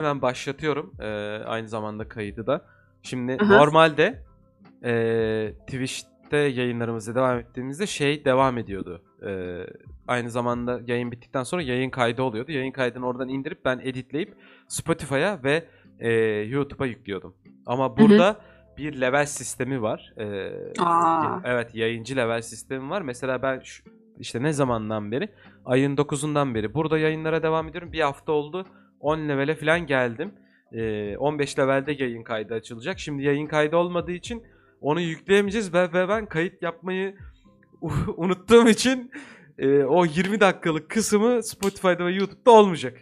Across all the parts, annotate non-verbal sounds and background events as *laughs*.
Hemen başlatıyorum. Ee, aynı zamanda kaydı da. Şimdi Aha. normalde ee, Twitch'te yayınlarımıza devam ettiğimizde şey devam ediyordu. Ee, aynı zamanda yayın bittikten sonra yayın kaydı oluyordu. Yayın kaydını oradan indirip ben editleyip Spotify'a ve ee, YouTube'a yüklüyordum. Ama burada bir level sistemi var. Ee, Aa. evet yayıncı level sistemi var. Mesela ben şu, işte ne zamandan beri? Ayın 9'undan beri burada yayınlara devam ediyorum. Bir hafta oldu. 10 levele falan geldim. Ee, 15 levelde yayın kaydı açılacak. Şimdi yayın kaydı olmadığı için onu yükleyemeyeceğiz ve, ve ben kayıt yapmayı *laughs* unuttuğum için e, o 20 dakikalık kısmı Spotify'da ve YouTube'da olmayacak.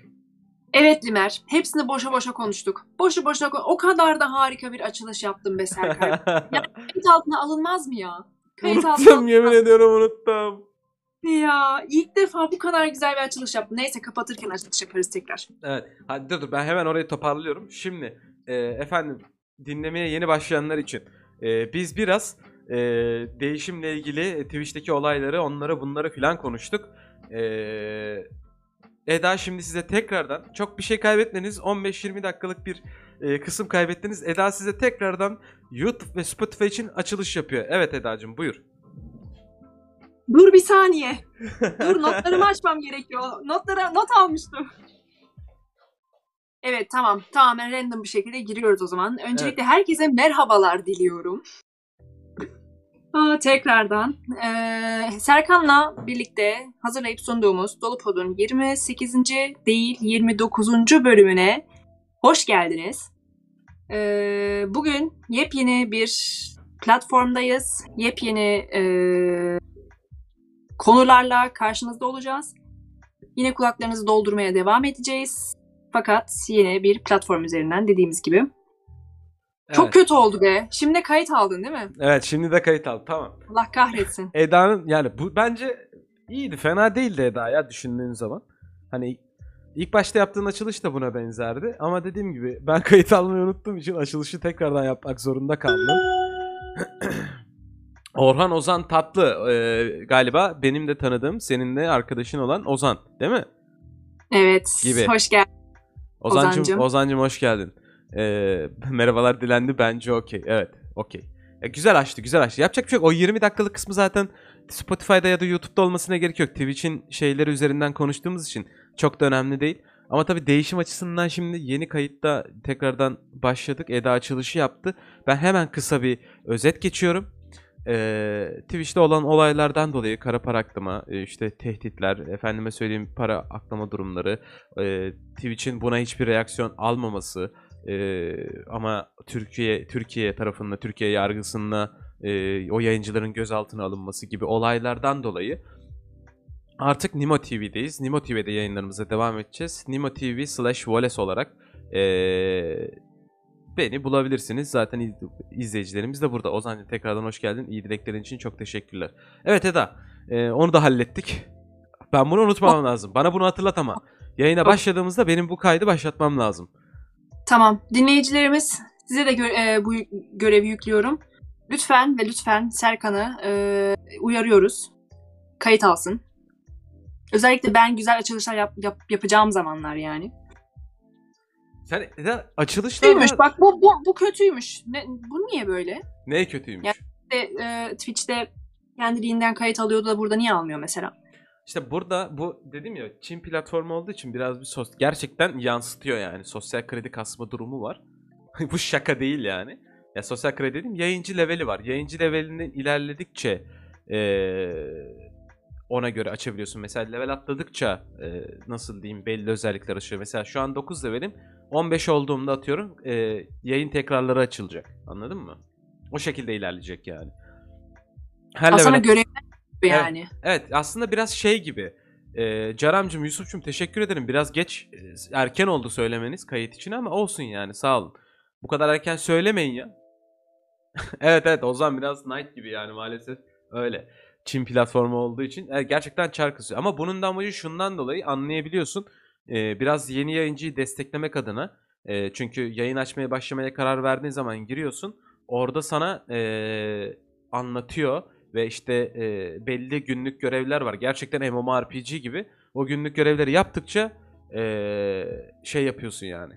Evet Limer. Hepsini boşa boşa konuştuk. Boşu kon- O kadar da harika bir açılış yaptın be Serkay. *laughs* Kayıt altına alınmaz mı ya? Kayıt altına unuttum yemin ediyorum unuttum. Ya ilk defa bu kadar güzel bir açılış yaptın. Neyse kapatırken açılış yaparız tekrar. Evet. Hadi dur dur ben hemen orayı toparlıyorum. Şimdi e, efendim dinlemeye yeni başlayanlar için e, biz biraz e, değişimle ilgili e, Twitch'teki olayları, onları bunları filan konuştuk. E, Eda şimdi size tekrardan çok bir şey kaybetmediniz. 15-20 dakikalık bir e, kısım kaybettiniz. Eda size tekrardan YouTube ve Spotify için açılış yapıyor. Evet Eda'cığım buyur. Dur bir saniye. *laughs* Dur notlarımı açmam gerekiyor. Notlara not almıştım. Evet tamam. Tamamen random bir şekilde giriyoruz o zaman. Öncelikle herkese merhabalar diliyorum. Aa, tekrardan. Ee, Serkan'la birlikte hazırlayıp sunduğumuz Dolu Pod'un 28. değil 29. bölümüne hoş geldiniz. Ee, bugün yepyeni bir platformdayız. Yepyeni e, konularla karşınızda olacağız. Yine kulaklarınızı doldurmaya devam edeceğiz. Fakat yine bir platform üzerinden dediğimiz gibi. Çok Evet. kötü oldu be. Şimdi kayıt aldın değil mi? Evet şimdi de kayıt al tamam. Allah kahretsin. Eda'nın yani bu bence iyiydi. Fena değildi Eda ya düşündüğün zaman. Hani ilk başta yaptığın açılış da buna benzerdi. Ama dediğim gibi ben *laughs* kayıt almayı unuttuğum için açılışı tekrardan yapmak zorunda kaldım. *clears throat* Orhan Ozan Tatlı e, galiba benim de tanıdığım senin de arkadaşın olan Ozan değil mi? Evet. Gibi. Hoş geldin. Ozancım, Ozancım. Ozancım hoş geldin. E, merhabalar dilendi bence okey. Evet okey. E, güzel açtı güzel açtı. Yapacak bir şey yok. O 20 dakikalık kısmı zaten Spotify'da ya da YouTube'da olmasına gerek yok. Twitch'in şeyleri üzerinden konuştuğumuz için çok da önemli değil. Ama tabii değişim açısından şimdi yeni kayıtta tekrardan başladık. Eda açılışı yaptı. Ben hemen kısa bir özet geçiyorum. Ee, Twitch'te olan olaylardan dolayı kara para aklama, e, işte tehditler, efendime söyleyeyim para aklama durumları, e, Twitch'in buna hiçbir reaksiyon almaması e, ama Türkiye Türkiye tarafında, Türkiye yargısında e, o yayıncıların gözaltına alınması gibi olaylardan dolayı artık Nimo TV'deyiz. Nimo TV'de yayınlarımıza devam edeceğiz. Nimo TV slash Wallace olarak e, beni bulabilirsiniz. Zaten iz- izleyicilerimiz de burada. Ozan'cığım tekrardan hoş geldin. İyi dileklerin için çok teşekkürler. Evet Eda, e, onu da hallettik. Ben bunu unutmamam lazım. Bana bunu hatırlat ama. Yayına başladığımızda benim bu kaydı başlatmam lazım. Tamam. Dinleyicilerimiz size de gö- e, bu görevi yüklüyorum. Lütfen ve lütfen Serkan'ı e, uyarıyoruz. Kayıt alsın. Özellikle ben güzel açılışlar yap- yap- yapacağım zamanlar yani. Sen Eda açılışta Kötüymüş bak bu, bu, bu kötüymüş. Ne, bu niye böyle? ne kötüymüş? Ya- İşte, e, Twitch'te kendiliğinden kayıt alıyordu da burada niye almıyor mesela? İşte burada bu dedim ya Çin platformu olduğu için biraz bir sos gerçekten yansıtıyor yani. Sosyal kredi kasma durumu var. *laughs* bu şaka değil yani. Ya sosyal kredi dediğim yayıncı leveli var. Yayıncı levelinin ilerledikçe eee, ona göre açabiliyorsun. Mesela level atladıkça eee, nasıl diyeyim belli özellikler açıyor. Mesela şu an 9 levelim. 15 olduğumda atıyorum eee, yayın tekrarları açılacak. Anladın mı? O şekilde ilerleyecek yani. Her Aslında level- görevler gibi Evet. yani. Evet aslında biraz şey gibi. Ee, Caramcım, Yusuf'cum teşekkür ederim. Biraz geç, e, erken oldu söylemeniz kayıt için ama olsun yani sağ olun. Bu kadar erken söylemeyin ya. *laughs* evet evet Ozan biraz Night gibi yani maalesef öyle. Çin platformu olduğu için e, gerçekten çar kızıyor. Ama bunun da amacı şundan dolayı anlayabiliyorsun. Ee, biraz yeni yayıncıyı desteklemek adına. E, çünkü yayın açmaya başlamaya karar verdiğin zaman giriyorsun. Orada sana e, anlatıyor ve işte e, belli günlük görevler var. Gerçekten MMORPG gibi. O günlük görevleri yaptıkça e, şey yapıyorsun yani.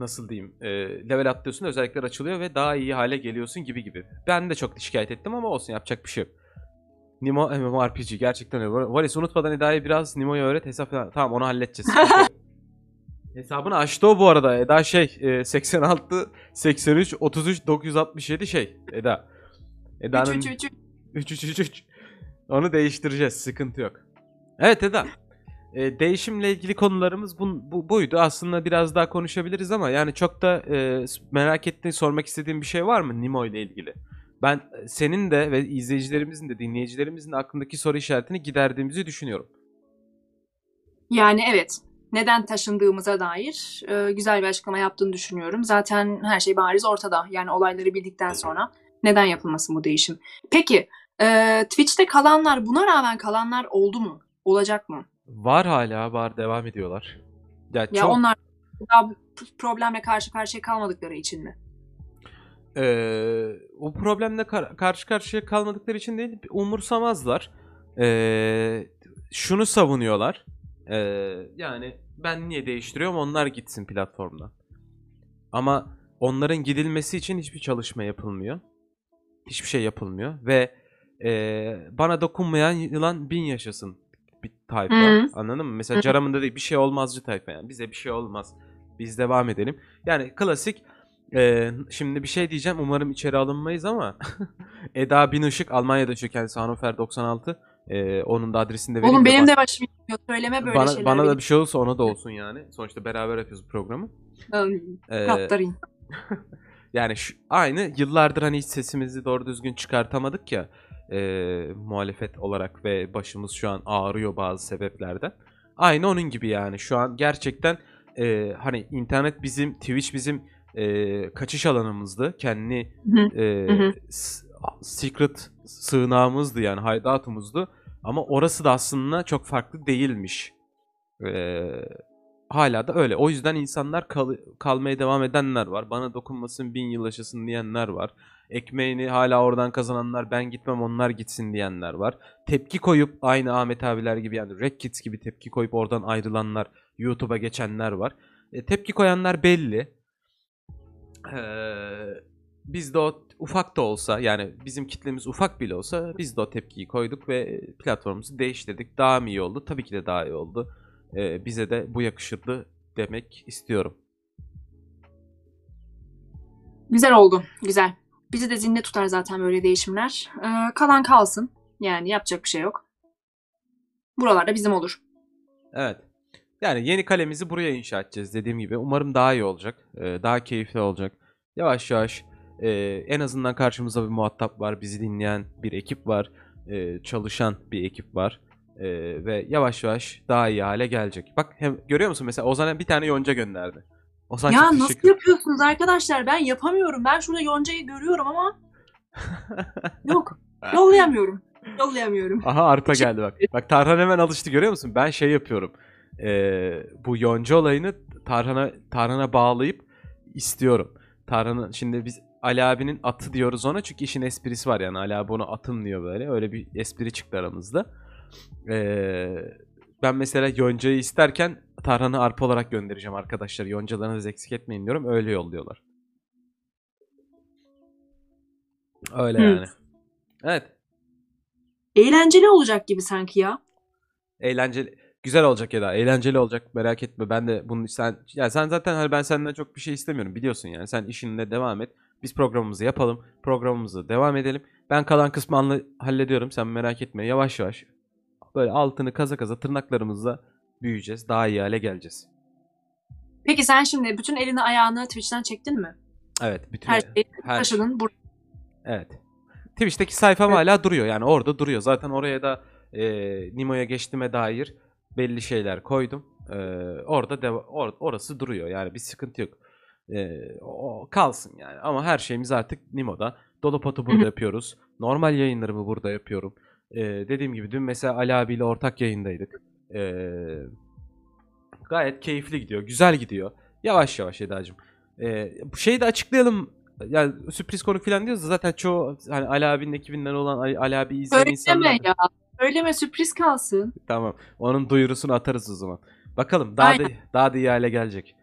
nasıl diyeyim e, level atlıyorsun özellikler açılıyor ve daha iyi hale geliyorsun gibi gibi. Ben de çok şikayet ettim ama olsun yapacak bir şey yok. Nimo *laughs* MMORPG gerçekten öyle. Valis unutmadan Eda'ya biraz Nimo'yu öğret hesap. Tamam onu halledeceğiz. *laughs* Hesabını açtı o bu arada. Eda şey e, 86 83 33 967 şey Eda. Eda'nın 3 3 3 3 3 3 3. Onu değiştireceğiz. Sıkıntı yok. Evet Eda. E, değişimle ilgili konularımız bu, bu- buydu. Aslında biraz daha konuşabiliriz ama yani çok da e, merak ettiğin, sormak istediğin bir şey var mı Nimo ile ilgili? Ben e, senin de ve izleyicilerimizin de dinleyicilerimizin de aklındaki soru işaretini giderdiğimizi düşünüyorum. Yani evet. Neden taşındığımıza dair e, güzel bir açıklama yaptığını düşünüyorum. Zaten her şey bariz ortada. Yani olayları bildikten sonra neden yapılmasın bu değişim? Peki e, Twitch'te kalanlar buna rağmen kalanlar oldu mu? Olacak mı? Var hala var devam ediyorlar. Ya, Ya çok onlar daha problemle karşı karşıya kalmadıkları için mi? Ee, o problemle kar- karşı karşıya kalmadıkları için değil umursamazlar. Ee, şunu savunuyorlar. Ee, yani ben niye değiştiriyorum onlar gitsin platformdan. Ama onların gidilmesi için hiçbir çalışma yapılmıyor. Hiçbir şey yapılmıyor ve ee, bana dokunmayan yılan bin yaşasın bir tayfa. Hı. Anladın mı? Mesela Hı. Caram'ın dediği bir şey olmazcı tayfa yani. Bize bir şey olmaz. Biz devam edelim. Yani klasik ee, şimdi bir şey diyeceğim. Umarım içeri alınmayız ama *laughs* Eda Binışık Almanya'da yaşıyor kendisi Hannover 96. Ee, onun da adresini de vereyim. Oğlum benim de başım yanıyor. Söyleme böyle bana, şeyler. bana da bir şey olursa ona da olsun yani. Sonuçta beraber yapıyoruz programı. Ee, Katlarıyım. *laughs* yani şu, aynı yıllardır hani hiç sesimizi doğru düzgün çıkartamadık ya e, muhalefet olarak ve başımız şu an ağrıyor bazı sebeplerden. Aynı onun gibi yani şu an gerçekten e, hani internet bizim, Twitch bizim e, kaçış alanımızdı. Kendi e, secret sığınağımızdı yani haydatumuzdu. Ama orası da aslında çok farklı değilmiş. E, hala da öyle. O yüzden insanlar kal- kalmaya devam edenler var. Bana dokunmasın bin yıl yaşasın diyenler var. Ekmeğini hala oradan kazananlar ben gitmem onlar gitsin diyenler var. Tepki koyup aynı Ahmet abiler gibi yani Red Kids gibi tepki koyup oradan ayrılanlar YouTube'a geçenler var. E, tepki koyanlar belli. Ee, biz de o ufak da olsa yani bizim kitlemiz ufak bile olsa biz de o tepkiyi koyduk ve platformumuzu değiştirdik. Daha mı iyi oldu? Tabii ki de daha iyi oldu. Ee, bize de bu yakışırdı demek istiyorum. Güzel oldu. Güzel. Bizi de zinde tutar zaten böyle değişimler. Ee, kalan kalsın. Yani yapacak bir şey yok. Buralarda bizim olur. Evet. Yani yeni kalemizi buraya inşa edeceğiz dediğim gibi. Umarım daha iyi olacak. Ee, daha keyifli olacak. Yavaş yavaş e, en azından karşımızda bir muhatap var. Bizi dinleyen bir ekip var. e, çalışan bir ekip var. E, ve yavaş yavaş daha iyi hale gelecek. Bak hem görüyor musun mesela Ozan'a bir tane yonca gönderdi. Ozan ya nasıl teşekkür yapıyorsunuz arkadaşlar? Ben yapamıyorum. Ben şurada yoncayı görüyorum ama *laughs* yok. Yollayamıyorum. Yollayamıyorum. Aha arpa geldi bak. Bak Tarhan hemen alıştı görüyor musun? Ben şey yapıyorum. Ee, bu yonca olayını Tarhan'a Tarhan'a bağlayıp istiyorum. Tarhan'ın şimdi biz Ali abinin atı diyoruz ona çünkü işin esprisi var yani Ali abi ona atım diyor böyle. Öyle bir espri çıktı aramızda. Ee, ben mesela yoncayı isterken Tarhan'ı arpa olarak göndereceğim arkadaşlar. Yoncalarınızı eksik etmeyin diyorum. Öyle yolluyorlar. Öyle Hı. yani. Evet. Eğlenceli olacak gibi sanki ya. Eğlenceli. Güzel olacak ya da eğlenceli olacak merak etme. Ben de bunu sen ya sen zaten hani ben senden çok bir şey istemiyorum biliyorsun yani. Sen işinle devam et. Biz programımızı yapalım. Programımızı devam edelim. Ben kalan kısmı anla- hallediyorum. Sen merak etme. Yavaş yavaş böyle altını kaza kaza tırnaklarımızla büyüyeceğiz. Daha iyi hale geleceğiz. Peki sen şimdi bütün elini ayağını Twitch'ten çektin mi? Evet, bütün Her şeyi her taşıdın. Bur- Evet. Twitch'teki sayfam hala duruyor. Yani orada duruyor. Zaten oraya da e, Nimo'ya geçtiğime dair belli şeyler koydum. E, orada deva- or- orası duruyor. Yani bir sıkıntı yok. E, o kalsın yani. Ama her şeyimiz artık Nimo'da. Dolopat'ı burada yapıyoruz. Normal yayınlarımı burada yapıyorum. E, dediğim gibi dün mesela Ali abiyle ortak yayındaydık. E, gayet keyifli gidiyor. Güzel gidiyor. Yavaş yavaş Eda'cığım. E, bu şeyi de açıklayalım yani sürpriz konuk falan diyoruz da zaten çoğu hani Ali abinin ekibinden olan Ali, Ali abi izleyen insanlar. Söyleme ya. Söyleme sürpriz kalsın. Tamam. Onun duyurusunu atarız o zaman. Bakalım daha da Aynen. daha da iyi hale gelecek.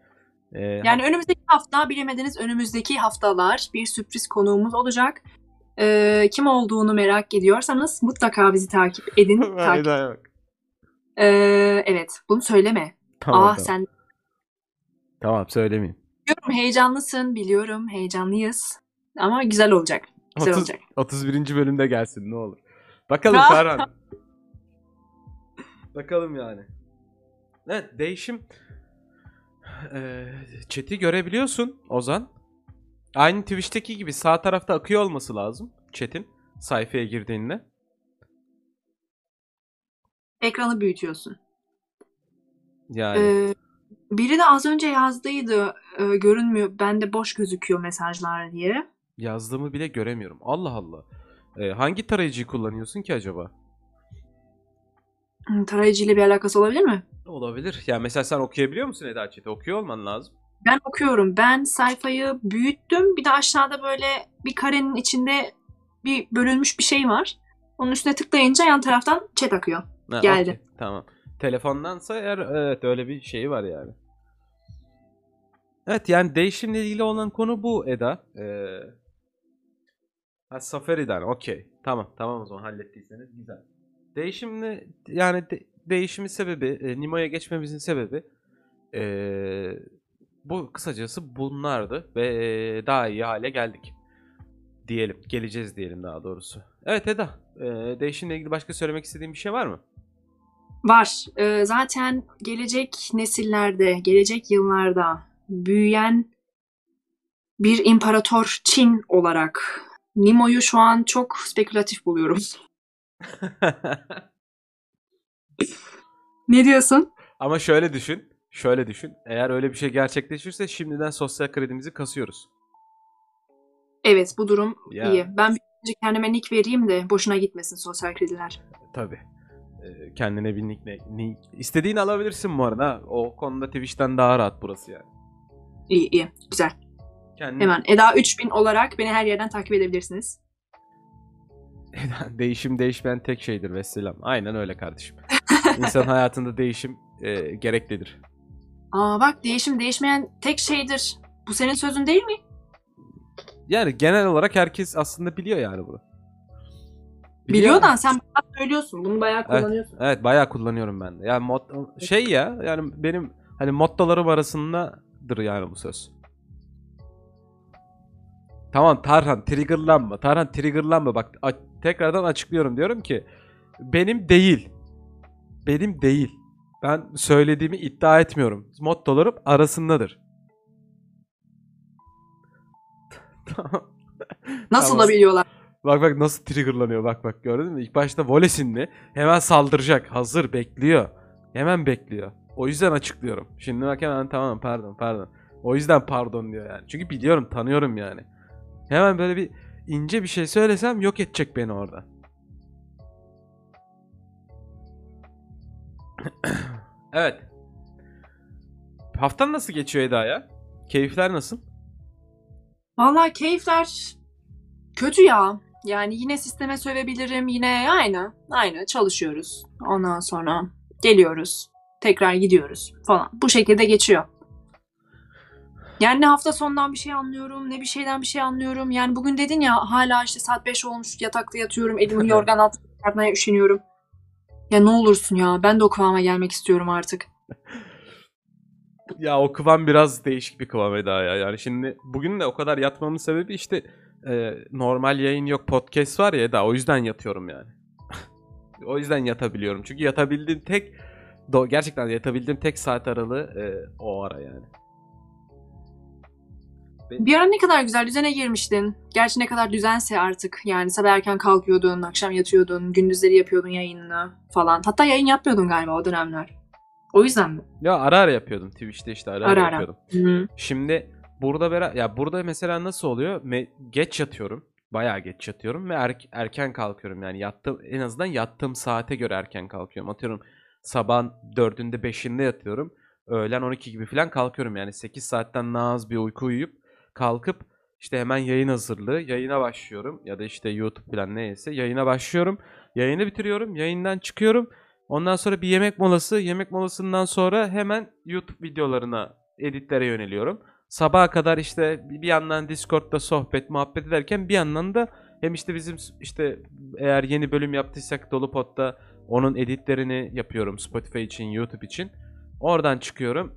Ee, Yani önümüzdeki hafta bilemediniz önümüzdeki haftalar bir sürpriz konuğumuz olacak. Ee, kim olduğunu merak ediyorsanız mutlaka bizi takip edin. *laughs* takip. Bak. Ee, evet bunu söyleme. Tamam, Aa tamam. sen Tamam söylemeyeyim. biliyorum heyecanlısın biliyorum heyecanlıyız. Ama güzel olacak. Güzel 30 olacak. 31. bölümde gelsin ne olur. Bakalım Ah. Ferhan. Bakalım yani. Evet değişim. Ee, chat'i görebiliyorsun Ozan. Aynı Twitch'teki gibi sağ tarafta akıyor olması lazım chat'in sayfaya girdiğinde. Ekranı büyütüyorsun. Yani Ee, biri de az önce yazdıydı. e, görünmüyor. Bende boş gözüküyor mesajlar diye. yazdığımı bile göremiyorum. Allah Allah. Ee, hangi tarayıcıyı kullanıyorsun ki acaba? Hmm, Tarayıcıyla bir alakası olabilir mi? Olabilir. Ya mesela sen okuyabiliyor musun Eda chat'i? Okuyor olman lazım. Ben okuyorum. Ben sayfayı büyüttüm. Bir de aşağıda böyle bir karenin içinde bir bölünmüş bir şey var. Onun üstüne tıklayınca yan taraftan chat akıyor. Ha, Geldi. okey, Tamam. Telefondansa eğer evet öyle bir şey var yani. Evet yani değişimle ilgili olan konu bu Eda. Ee, ha, Safari'den okey. Tamam tamam o zaman hallettiyseniz güzel. Değişimle yani de- değişimin sebebi e, Nimo'ya geçmemizin sebebi e, bu kısacası bunlardı ve e, daha iyi hale geldik diyelim. Geleceğiz diyelim daha doğrusu. Evet Eda, e, değişimle ilgili başka söylemek istediğin bir şey var mı? Var. Ee, zaten gelecek nesillerde, gelecek yıllarda büyüyen bir imparator Çin olarak Nimo'yu şu an çok spekülatif buluyorum. *laughs* Ne diyorsun? Ama şöyle düşün. Şöyle düşün. Eğer öyle bir şey gerçekleşirse şimdiden sosyal kredimizi kasıyoruz. Evet bu durum Ya. iyi. Ben bir önce kendime nick vereyim de boşuna gitmesin sosyal krediler. Tabii. Ee, kendine bir nickname. nick- İstediğini alabilirsin bu arada. O konuda Twitch'ten daha rahat burası yani. İyi iyi güzel. Kendini Hemen Eda 3000 olarak beni her yerden takip edebilirsiniz. Değişim değişmeyen tek şeydir vesselam. Aynen öyle kardeşim. *laughs* İnsan hayatında değişim e, gereklidir. Aa bak değişim değişmeyen tek şeydir. Bu senin sözün değil mi? Yani genel olarak herkes aslında biliyor yani bunu. Biliyor da sen bayağı söylüyorsun. Bunu bayağı Evet. kullanıyorsun. Evet bayağı kullanıyorum ben de. Yani mod, şey ya yani benim hani mottolarım arasındadır yani bu söz. Tamam Tarhan triggerlanma. Tarhan triggerlanma. Bak a- tekrardan açıklıyorum diyorum ki benim değil. Benim değil. Ben söylediğimi iddia etmiyorum. Mottolarım arasındadır. *laughs* Nasıl Tamam. da biliyorlar? Bak bak nasıl triggerlanıyor bak bak gördün mü? İlk başta volesinli hemen saldıracak. Hazır bekliyor. Hemen bekliyor. O yüzden açıklıyorum. Şimdi bak hemen tamam pardon pardon. O yüzden pardon diyor yani. Çünkü biliyorum tanıyorum yani. Hemen böyle bir ince bir şey söylesem yok edecek beni orada. *clears throat* evet. Haftan nasıl geçiyor Eda ya? Keyifler nasıl? Vallahi keyifler kötü ya. Yani yine sisteme sövebilirim. Yine aynı. Aynı. Çalışıyoruz. Ondan sonra geliyoruz. Tekrar gidiyoruz falan. Bu şekilde geçiyor. Yani ne hafta sonundan bir şey anlıyorum, ne bir şeyden bir şey anlıyorum. Yani bugün dedin ya hala işte saat 5 olmuş yatakta yatıyorum, elimi yorgan altına çıkartmaya üşeniyorum. Ya ne olursun ya ben de o kıvama gelmek istiyorum artık. Ya o kıvam biraz değişik bir kıvam Eda ya. Yani şimdi bugün de o kadar yatmamın sebebi işte e, normal yayın yok podcast var ya Eda o yüzden yatıyorum yani. *laughs* o yüzden yatabiliyorum. Çünkü yatabildiğim tek do- gerçekten yatabildiğim tek saat aralığı e, o ara yani. Bir ara ne kadar güzel düzene girmiştin. Gerçi ne kadar düzense artık. Yani sabah erken kalkıyordun, akşam yatıyordun, gündüzleri yapıyordun yayınını falan. Hatta yayın yapmıyordun galiba o dönemler. O yüzden mi? Ya ara ara yapıyordum Twitch'te işte ara ara, Ara yapıyordum. Hı. Şimdi burada bera ya burada mesela nasıl oluyor? Me- geç yatıyorum. Bayağı geç yatıyorum ve er- erken kalkıyorum. Yani yattım en azından yattığım saate göre erken kalkıyorum. Atıyorum sabahın 4'ünde 5'inde yatıyorum. Öğlen 12 gibi falan kalkıyorum. Yani 8 saatten daha az bir uyku uyuyup kalkıp işte hemen yayın hazırlığı, yayına başlıyorum. Ya da işte YouTube falan neyse yayına başlıyorum. Yayını bitiriyorum, yayından çıkıyorum. Ondan sonra bir yemek molası, yemek molasından sonra hemen YouTube videolarına editlere yöneliyorum. Sabaha kadar işte bir yandan Discord'da sohbet, muhabbet ederken bir yandan da hem işte bizim işte eğer yeni bölüm yaptıysak Dolupod'da onun editlerini yapıyorum Spotify için, YouTube için. Oradan çıkıyorum.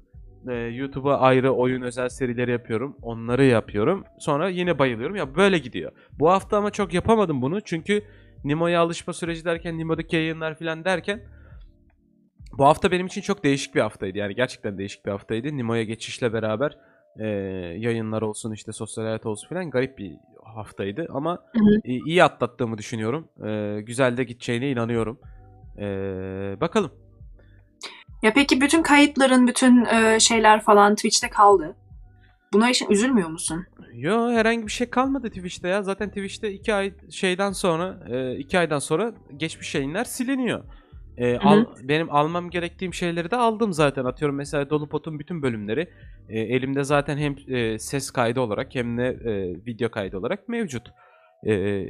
Ee, YouTube'a ayrı oyun özel serileri yapıyorum. Onları yapıyorum. Sonra yine bayılıyorum. Ya böyle gidiyor. Bu hafta ama çok yapamadım bunu. Çünkü Nimo'ya alışma süreci derken, Nimo'daki yayınlar falan derken bu hafta benim için çok değişik bir haftaydı. Yani gerçekten değişik bir haftaydı. Nimo'ya geçişle beraber e, yayınlar olsun işte sosyal hayat olsun falan garip bir haftaydı. Ama Hı hı. e, iyi atlattığımı düşünüyorum. E, güzel de gideceğine inanıyorum. E, bakalım. Ya peki bütün kayıtların, bütün e, şeyler falan Twitch'te kaldı. Buna için üzülmüyor musun? Yo herhangi bir şey kalmadı Twitch'te ya. Zaten Twitch'te iki ay şeyden sonra, e, iki aydan sonra geçmiş yayınlar siliniyor. E, al, benim almam gerektiğim şeyleri de aldım zaten. Atıyorum mesela Dolupot'un bütün bölümleri e, elimde zaten hem e, ses kaydı olarak hem de e, video kaydı olarak mevcut. E,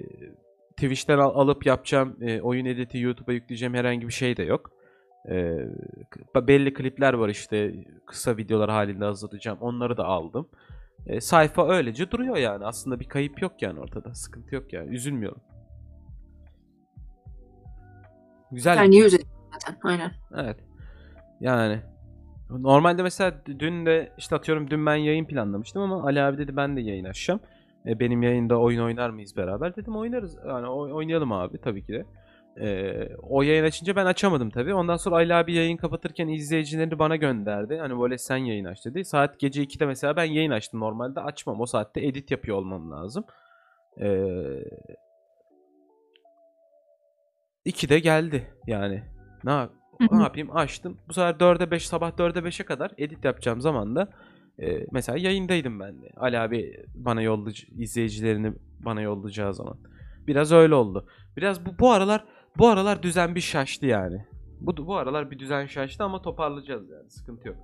Twitch'ten al- alıp yapacağım e, oyun editi YouTube'a yükleyeceğim herhangi bir şey de yok. E, belli klipler var işte kısa videolar halinde hazırlayacağım. Onları da aldım. E, sayfa öylece duruyor yani. Aslında bir kayıp yok yani ortada. Sıkıntı yok yani. Üzülmüyorum. Güzel. Yani niye zaten? Aynen. Evet. Yani normalde mesela dün de işte atıyorum dün ben yayın planlamıştım ama Ali abi dedi ben de yayın açacağım. E, benim yayında oyun oynar mıyız beraber? Dedim oynarız. Yani oy- oynayalım abi tabii ki de. E, o yayın açınca ben açamadım tabii. Ondan sonra Ali abi yayın kapatırken izleyicilerini bana gönderdi. Hani böyle sen yayın aç dedi. Saat gece 2'de mesela ben yayın açtım. Normalde açmam. O saatte edit yapıyor olmam lazım. Eee 2'de geldi yani. Ne yap ne yapayım? Açtım. Bu sefer 4'e 5 sabah 4'e 5'e kadar edit yapacağım zaman da e, mesela yayındaydım ben de. Ali abi bana yollayıcı izleyicilerini bana yollayacağı zaman. Biraz öyle oldu. Biraz bu bu aralar bu aralar düzen bir şaştı yani. Bu bu aralar bir düzen şaştı ama toparlayacağız yani. Sıkıntı yok.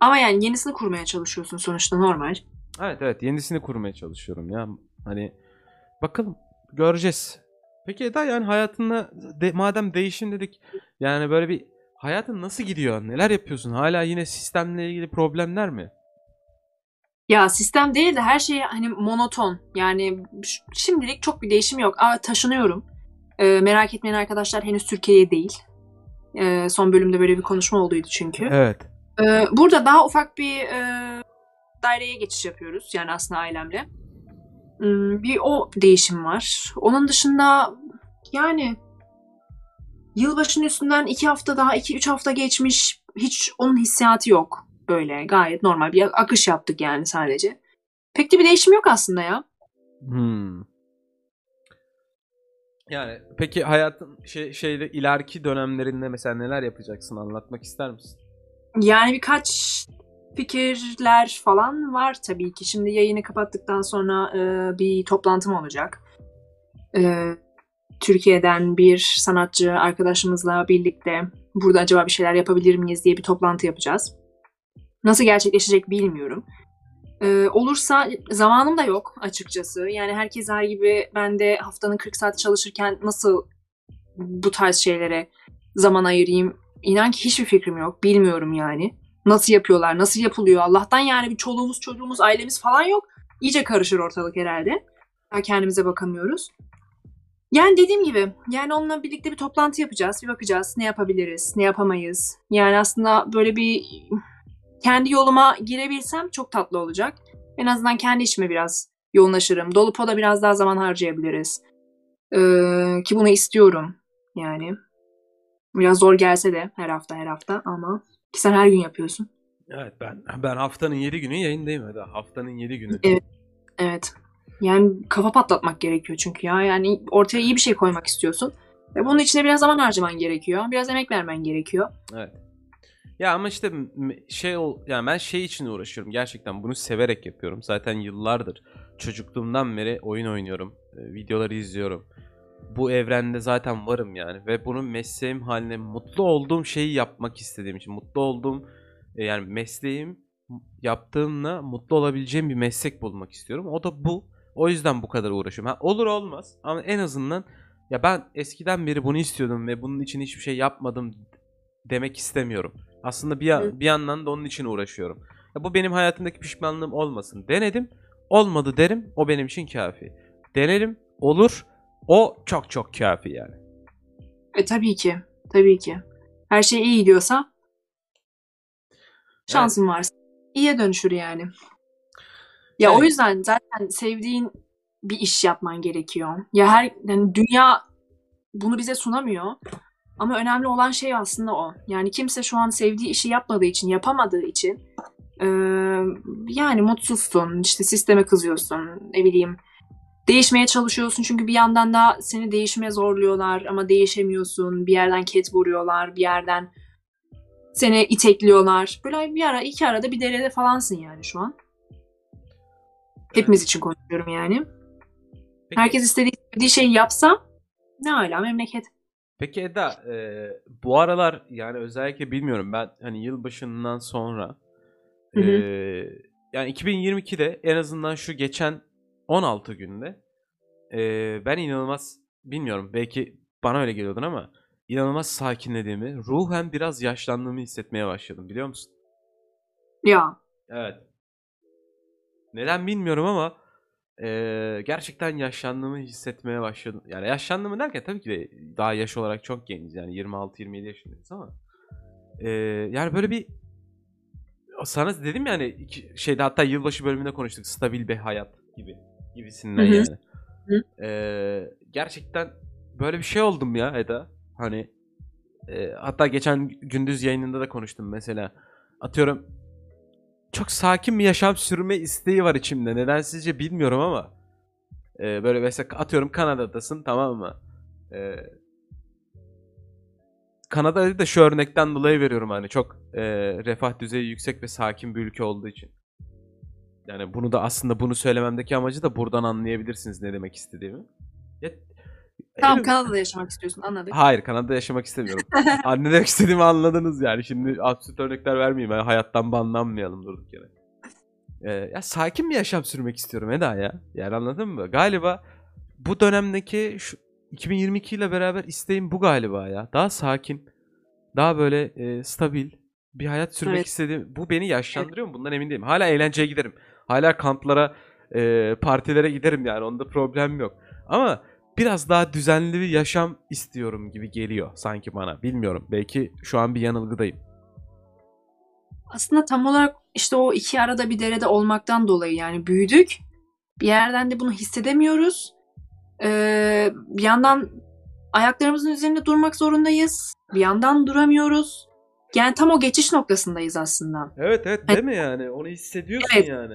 Ama yani yenisini kurmaya çalışıyorsun sonuçta normal. Evet evet yenisini kurmaya çalışıyorum ya. Hani bakalım göreceğiz. Peki Eda yani hayatında de- madem değişim dedik yani böyle bir hayatın nasıl gidiyor? Neler yapıyorsun? Hala yine sistemle ilgili problemler mi? Ya sistem değil de her şey hani monoton. Yani şimdilik çok bir değişim yok. Aa, taşınıyorum. Ee, merak etmeyin arkadaşlar henüz Türkiye'ye değil. Ee, son bölümde böyle bir konuşma olduydu çünkü. Evet. Ee, burada daha ufak bir e, daireye geçiş yapıyoruz. Yani aslında ailemle. Hmm, Bir o değişim var. Onun dışında yani yılbaşının üstünden iki hafta daha, iki üç hafta geçmiş. Hiç onun hissiyatı yok. Böyle gayet normal bir akış yaptık yani sadece. Pek de bir değişim yok aslında ya. Hmm. Yani peki hayatın şey, şeyde ileriki dönemlerinde mesela neler yapacaksın anlatmak ister misin? Yani birkaç fikirler falan var tabii ki. Şimdi yayını kapattıktan sonra e, bir toplantım olacak. E, Türkiye'den bir sanatçı arkadaşımızla birlikte burada acaba bir şeyler yapabilir miyiz diye bir toplantı yapacağız. Nasıl gerçekleşecek bilmiyorum. E, olursa zamanım da yok açıkçası. Yani herkesler gibi ben de haftanın 40 saat çalışırken nasıl bu tarz şeylere zaman ayırayım İnan ki hiçbir fikrim yok. Bilmiyorum yani. Nasıl yapıyorlar, nasıl yapılıyor? Allah'tan yani bir çoluğumuz, çocuğumuz, ailemiz falan yok. İyice karışır ortalık herhalde. Daha kendimize bakamıyoruz. Yani dediğim gibi, yani onunla birlikte bir toplantı yapacağız. Bir bakacağız ne yapabiliriz, ne yapamayız. Yani aslında böyle bir kendi yoluma girebilsem çok tatlı olacak. En azından kendi işime biraz yoğunlaşırım. Dolupo'da biraz daha zaman harcayabiliriz. Ee, ki bunu istiyorum yani. Biraz zor gelse de her hafta her hafta ama ki sen her gün yapıyorsun. Evet ben ben haftanın 7 günü yayındayım Eda. Haftanın 7 günü. Evet. Evet. Yani kafa patlatmak gerekiyor çünkü ya. Yani ortaya iyi bir şey koymak istiyorsun. Ve bunun içine biraz zaman harcaman gerekiyor. Biraz emek vermen gerekiyor. Evet. Ya ama işte şey ol yani ben şey için uğraşıyorum. Gerçekten bunu severek yapıyorum. Zaten yıllardır çocukluğumdan beri oyun oynuyorum. e, Videoları izliyorum. Bu evrende zaten varım yani ve bunun mesleğim haline mutlu olduğum şeyi yapmak istediğim için mutlu olduğum e, yani mesleğim yaptığımla mutlu olabileceğim bir meslek bulmak istiyorum. O da bu. O yüzden bu kadar uğraşıyorum. Ha, olur olmaz ama en azından ya ben eskiden beri bunu istiyordum ve bunun için hiçbir şey yapmadım demek istemiyorum. Aslında bir, bir yandan da onun için uğraşıyorum. Ya bu benim hayatımdaki pişmanlığım olmasın. Denedim. Olmadı derim. O benim için kafi. Denerim. Olur. O çok çok kafi yani. E tabii ki. Tabii ki. Her şey iyi gidiyorsa şansın varsa iyiye dönüşür yani. Ya Evet. o yüzden zaten sevdiğin bir iş yapman gerekiyor. Ya her yani dünya bunu bize sunamıyor. Ama önemli olan şey aslında o. Yani kimse şu an sevdiği işi yapmadığı için, yapamadığı için eee, yani mutsuzsun, işte sisteme kızıyorsun, ne bileyim değişmeye çalışıyorsun çünkü bir yandan da seni değişime zorluyorlar ama değişemiyorsun. Bir yerden ket vuruyorlar, bir yerden seni itekliyorlar. Böyle bir ara, iki arada bir derede falansın yani şu an. Hepimiz için konuşuyorum yani. Peki, Herkes istediği, istediği şeyi yapsa ne hala memleket. Peki Eda e, bu aralar yani özellikle bilmiyorum ben hani yılbaşından sonra Hı hı. e, yani 2022'de en azından şu geçen 16 günde e, ben inanılmaz bilmiyorum belki bana öyle geliyordur ama inanılmaz sakinlediğimi, ruhen biraz yaşlandığımı hissetmeye başladım biliyor musun? Ya Evet. Neden bilmiyorum ama eee, gerçekten yaşlandığımı hissetmeye başladım. Yani yaşlandığımı derken tabii ki de daha yaş olarak çok genç yani 26-27 yaşındayız ama eee, yani böyle bir sana dedim yani iki, şeyde hatta yılbaşı bölümünde konuştuk stabil bir hayat gibi gibisinden yani. Hı. Eee, gerçekten böyle bir şey oldum ya Eda. Hani eee, hatta geçen gündüz yayınında da konuştum mesela. Atıyorum çok sakin bir yaşam sürme isteği var içimde. Neden sizce bilmiyorum ama. Ee, böyle mesela atıyorum Kanada'dasın tamam mı? Ee, Kanada'yı da şu örnekten dolayı veriyorum hani çok e, refah düzeyi yüksek ve sakin bir ülke olduğu için. Yani bunu da aslında bunu söylememdeki amacı da buradan anlayabilirsiniz ne demek istediğimi. Ya, tamam Kanada'da yaşamak istiyorsun anladık. Hayır Kanada'da yaşamak istemiyorum. *laughs* Anne demek istediğimi anladınız yani. Şimdi absürt örnekler vermeyeyim. Yani hayattan banlanmayalım durduk yere. Ee, ya sakin bir yaşam sürmek istiyorum Eda ya. Yani anladın mı? Galiba bu dönemdeki şu 2022 ile beraber isteğim bu galiba ya. Daha sakin, daha böyle e, stabil bir hayat sürmek Evet. istediğim. Bu beni yaşlandırıyor mu? Bundan emin değilim. Hala eğlenceye giderim. Hala kamplara, e, partilere giderim yani. Onda problem yok. Ama biraz daha düzenli bir yaşam istiyorum gibi geliyor sanki bana. Bilmiyorum. Belki şu an bir yanılgıdayım. Aslında tam olarak işte o iki arada bir derede olmaktan dolayı yani büyüdük. Bir yerden de bunu hissedemiyoruz. Ee, bir yandan ayaklarımızın üzerinde durmak zorundayız. Bir yandan duramıyoruz. Yani tam o geçiş noktasındayız aslında. Evet evet değil mi yani? Onu hissediyorsun Evet. yani.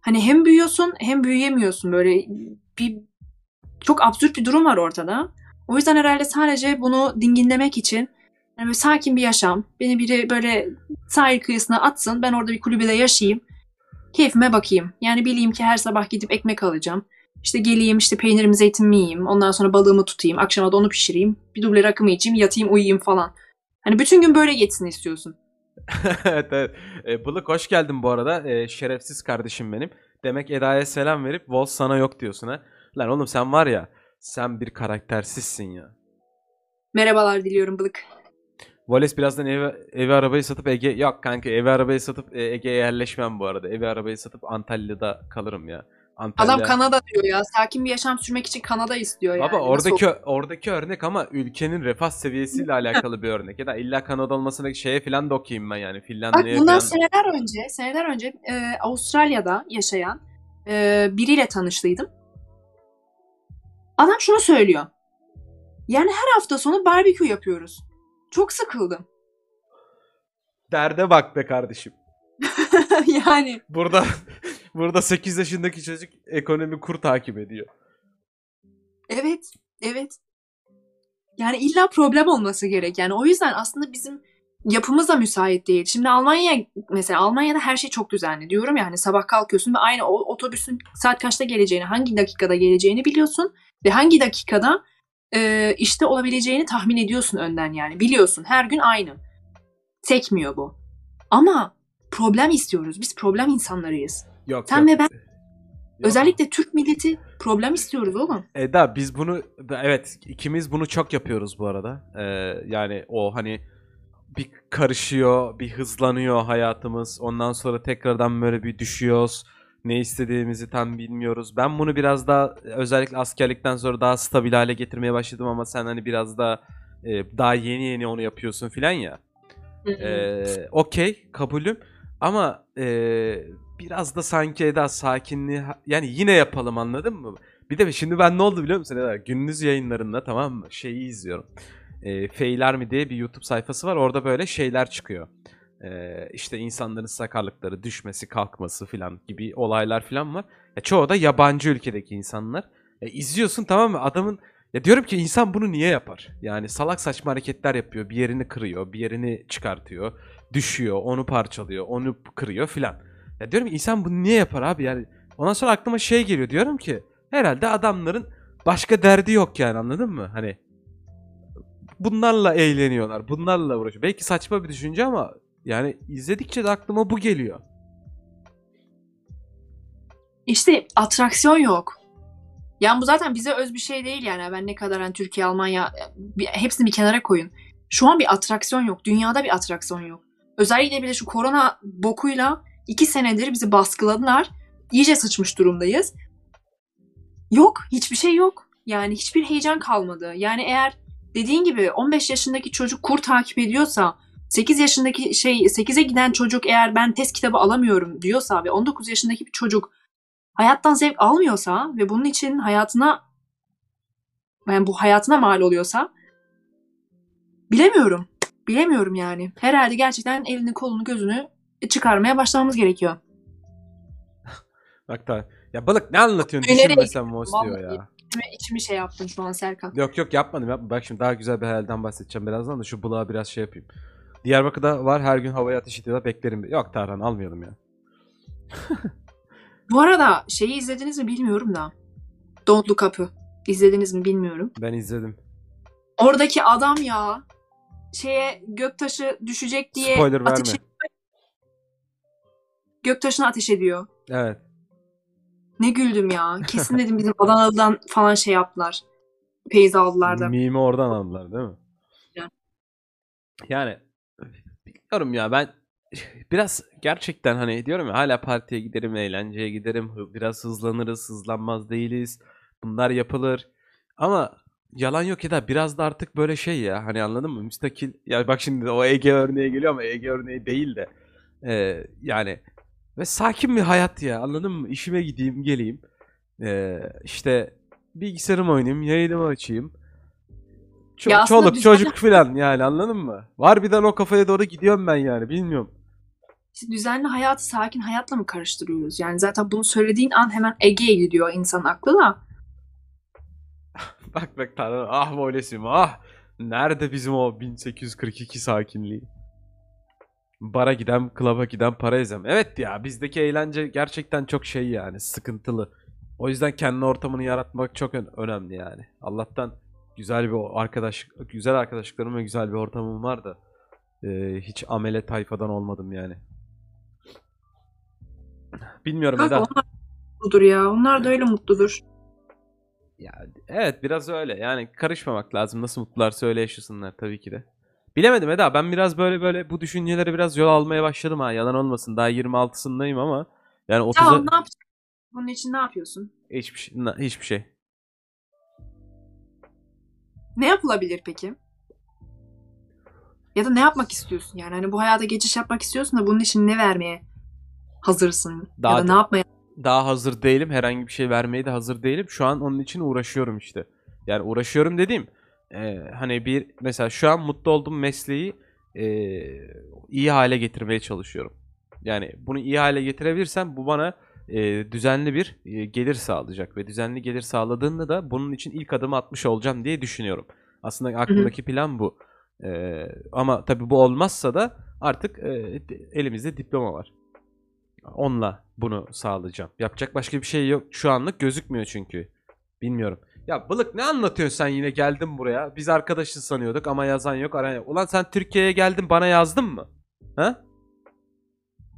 Hani hem büyüyorsun hem büyüyemiyorsun böyle bir çok absürt bir durum var ortada. O yüzden herhalde sadece bunu dinginlemek için yani böyle sakin bir yaşam. Beni biri böyle sahil kıyısına atsın. Ben orada bir kulübede yaşayayım. Keyfime bakayım. Yani bileyim ki her sabah gidip ekmek alacağım. İşte geleyim işte peynirimi zeytinimi yiyeyim. Ondan sonra balığımı tutayım. Akşama da onu pişireyim. Bir duble rakımı içeyim. Yatayım uyuyayım falan. Hani bütün gün böyle geçsin istiyorsun. *laughs* evet evet. E, Bulut hoş geldin bu arada. E, şerefsiz kardeşim benim. Demek Eda'ya selam verip Voz sana yok diyorsun ha. Lan oğlum sen var ya sen bir karaktersizsin ya. Merhabalar diliyorum Bılık. Wallace birazdan evi, evi arabayı satıp Ege... Yok kanka evi arabayı satıp e, Ege'ye yerleşmem bu arada. Evi arabayı satıp Antalya'da kalırım ya. Antalya... Adam Kanada diyor ya. Sakin bir yaşam sürmek için Kanada istiyor yani. Baba Nasıl oradaki oradaki örnek ama ülkenin refah seviyesiyle *laughs* alakalı bir örnek. Ya da illa Kanada olmasına şeye falan da okuyayım ben yani. Bak Finlandiya'ya bundan falan. seneler önce, seneler önce e, Avustralya'da yaşayan e, biriyle tanıştıydım. Adam şunu söylüyor. Yani her hafta sonu barbekü yapıyoruz. Çok sıkıldım. Derde bak be kardeşim. *laughs* yani Burada *laughs* burada 8 yaşındaki çocuk ekonomi kur takip ediyor. evet, evet. Yani illa problem olması gerek. Yani o yüzden aslında bizim yapımız da müsait değil. Şimdi Almanya mesela Almanya'da her şey çok düzenli. Diyorum ya hani sabah kalkıyorsun ve aynı o otobüsün saat kaçta geleceğini, hangi dakikada geleceğini biliyorsun ve hangi dakikada e, işte olabileceğini tahmin ediyorsun önden yani. Biliyorsun her gün aynı. Sekmiyor bu. Ama problem istiyoruz. Biz problem insanlarıyız. Yok Sen yok. ve ben- *laughs* Yok. Özellikle Türk milleti problem istiyoruz oğlum. Eda biz bunu evet ikimiz bunu çok yapıyoruz bu arada. Ee, yani o hani bir karışıyor, bir hızlanıyor hayatımız. Ondan sonra tekrardan böyle bir düşüyoruz. Ne istediğimizi tam bilmiyoruz. Ben bunu biraz daha özellikle askerlikten sonra daha stabil hale getirmeye başladım ama sen hani biraz daha e, daha yeni yeni onu yapıyorsun filan ya. Ee, Okey kabulüm ama ee, biraz da sanki Eda sakinliği yani yine yapalım anladın mı? Bir de şimdi ben ne oldu biliyor musun Eda? Gündüz yayınlarında tamam mı? Şeyi izliyorum. Ee, Feyler mi diye bir YouTube sayfası var. Orada böyle şeyler çıkıyor. Ee, işte insanların sakarlıkları, düşmesi, kalkması filan gibi olaylar filan var. Ya çoğu da yabancı ülkedeki insanlar. Ya izliyorsun tamam mı? Adamın ya diyorum ki insan bunu niye yapar? Yani salak saçma hareketler yapıyor. Bir yerini kırıyor, bir yerini çıkartıyor. Düşüyor, onu parçalıyor, onu kırıyor filan. Ya diyorum ki insan bunu niye yapar abi? Yani ondan sonra aklıma şey geliyor. Diyorum ki herhalde adamların başka derdi yok yani anladın mı? Hani bunlarla eğleniyorlar. Bunlarla uğraşıyor. Belki saçma bir düşünce ama yani izledikçe de aklıma bu geliyor. İşte atraksiyon yok. Yani bu zaten bize öz bir şey değil yani. Ben ne kadar hani Türkiye, Almanya hepsini bir kenara koyun. Şu an bir atraksiyon yok. Dünyada bir atraksiyon yok. Özellikle bir de şu korona bokuyla iki senedir bizi baskıladılar. İyice sıçmış durumdayız. Yok. Hiçbir şey yok. Yani hiçbir heyecan kalmadı. Yani eğer dediğin gibi 15 yaşındaki çocuk kur takip ediyorsa 8 yaşındaki şey 8'e giden çocuk eğer ben test kitabı alamıyorum diyorsa ve 19 yaşındaki bir çocuk hayattan zevk almıyorsa ve bunun için hayatına yani bu hayatına mal oluyorsa bilemiyorum. Bilemiyorum yani. Herhalde gerçekten elini kolunu gözünü çıkarmaya başlamamız gerekiyor. Bak da ya balık ne anlatıyorsun? Nereye Düşünmesem Mos diyor ya. İçime, içimi şey yaptın şu an Serkan. Yok yok yapmadım yapmadım. Bak şimdi daha güzel bir hayalden bahsedeceğim birazdan da şu bulağa biraz şey yapayım. Diyarbakır'da var her gün havaya ateş ediyorlar beklerim. Yok Tarhan almayalım ya. *laughs* Bu arada şeyi izlediniz mi bilmiyorum da. Don't Look Up'ı. İzlediniz mi bilmiyorum. Ben izledim. Oradaki adam ya şeye göktaşı düşecek diye Spoiler ateş verme. göktaşına ateş ediyor. Evet. Ne güldüm ya. Kesin dedim bizim Adanalı'dan falan şey yaptılar. Peyiz aldılar da. Mimi oradan aldılar değil mi? Ya. Yani bilmiyorum ya ben *sighs* biraz gerçekten hani diyorum ya hala partiye giderim, eğlenceye giderim, biraz hızlanırız, hızlanmaz değiliz. Bunlar yapılır. Ama yalan yok ya da biraz da artık böyle şey ya hani anladın mı? Müstakil. Ya bak şimdi o Ege örneği geliyor ama Ege örneği değil de. Ee, yani ve sakin bir hayat ya anladın mı? İşime gideyim, geleyim. Ee, işte bilgisayarımı oynayayım, yayınımı açayım. Ço- Ya çoluk düzenli- çocuk filan yani anladın mı? Var birden o kafaya doğru gidiyorum ben yani bilmiyorum. Biz düzenli hayatı sakin hayatla mı karıştırıyoruz? Yani zaten bunu söylediğin an hemen Ege'ye gidiyor insan aklı da. *laughs* Bak bak Tanrım ah böylesim ah. Nerede bizim o 1842 sakinliği? Bara giden, klaba giden para ezem. Evet ya bizdeki eğlence gerçekten çok şey yani sıkıntılı. O yüzden kendi ortamını yaratmak çok ön- önemli yani. Allah'tan güzel bir arkadaş güzel arkadaşlıklarım ve güzel bir ortamım var da e, hiç amele tayfadan olmadım yani. Bilmiyorum Kanka Eda. onlar mutludur ya. Onlar da öyle mutludur. Ya evet biraz öyle. Yani karışmamak lazım. Nasıl mutlularsa öyle yaşasınlar tabii ki de. Bilemedim Eda. Ben biraz böyle böyle bu düşüncelere biraz yol almaya başladım ha. Yalan olmasın. Daha 26'sındayım ama yani 30'a Tamam ne yapacaksın? Bunun için ne yapıyorsun? hiçbir şey, hiçbir şey. Ne yapılabilir peki? Ya da ne yapmak istiyorsun? Yani hani bu hayata geçiş yapmak istiyorsun da bunun için ne vermeye hazırsın? Daha ya da ne yapmaya Daha hazır değilim. Herhangi bir şey vermeye de hazır değilim. Şu an onun için uğraşıyorum işte. Yani uğraşıyorum dediğim e, hani bir mesela şu an mutlu olduğum mesleği e, iyi hale getirmeye çalışıyorum. Yani bunu iyi hale getirebilirsem bu bana e, düzenli bir e, gelir sağlayacak ve düzenli gelir sağladığında da bunun için ilk adımı atmış olacağım diye düşünüyorum. Aslında aklımdaki plan bu. E, ama tabii bu olmazsa da artık e, elimizde diploma var. Onunla bunu sağlayacağım. Yapacak başka bir şey yok. Şu anlık gözükmüyor çünkü. Bilmiyorum. Ya Balık ne anlatıyorsun sen yine geldin buraya. Biz arkadaşız sanıyorduk ama yazan yok arayan yok. Ulan sen Türkiye'ye geldin bana yazdın mı? Ha?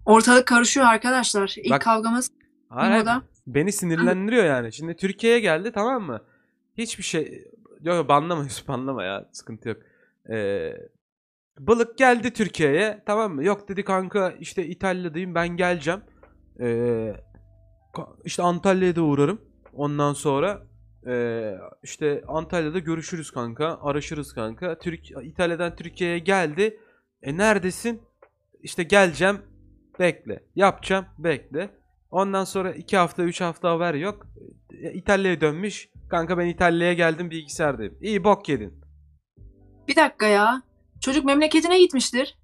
Ortalık karışıyor arkadaşlar. İlk Bak- kavgamız Hayır, hayır. Moda. Beni sinirlendiriyor yani. Şimdi Türkiye'ye geldi tamam mı? Hiçbir şey... Yok banlama *laughs* Yusuf banlama ya. Sıkıntı yok. Ee, Balık geldi Türkiye'ye tamam mı? Yok dedi kanka işte İtalya'dayım ben geleceğim. Ee, işte Antalya'ya da uğrarım. Ondan sonra ee, işte Antalya'da görüşürüz kanka. Araşırız kanka. Türk İtalya'dan Türkiye'ye geldi. E neredesin? İşte geleceğim. Bekle. Yapacağım. Bekle. Ondan sonra 2 hafta 3 hafta haber yok. E, İtalya'ya dönmüş. Kanka ben İtalya'ya geldim bilgisayardayım. İyi bok yedin. Bir dakika ya. Çocuk memleketine gitmiştir.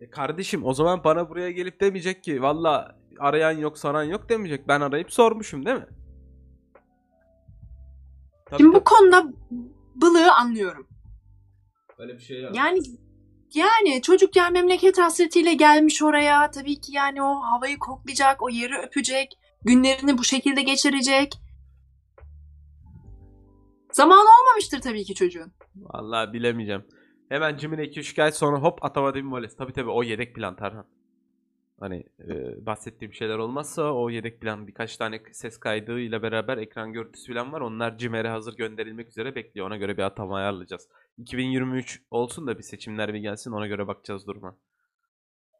E kardeşim o zaman bana buraya gelip demeyecek ki valla arayan yok saran yok demeyecek. Ben arayıp sormuşum değil mi? Tabii, Şimdi bu tabii. konuda bılığı anlıyorum. Öyle bir şey yok. Yani yani çocuk ya memleket hasretiyle gelmiş oraya. Tabii ki yani o havayı koklayacak, o yeri öpecek, günlerini bu şekilde geçirecek. Zamanı olmamıştır tabii ki çocuğun. Vallahi bilemeyeceğim. Hemen Cimine 2-3 gel sonra hop atamadım voleys. Tabii tabii o yedek plan Tarhan. Hani e, bahsettiğim şeyler olmazsa o yedek plan birkaç tane ses kaydı ile beraber ekran görüntüsü falan var. Onlar Cimer'e hazır gönderilmek üzere bekliyor. Ona göre bir atama ayarlayacağız. 2023 olsun da bir seçimler bir gelsin ona göre bakacağız duruma.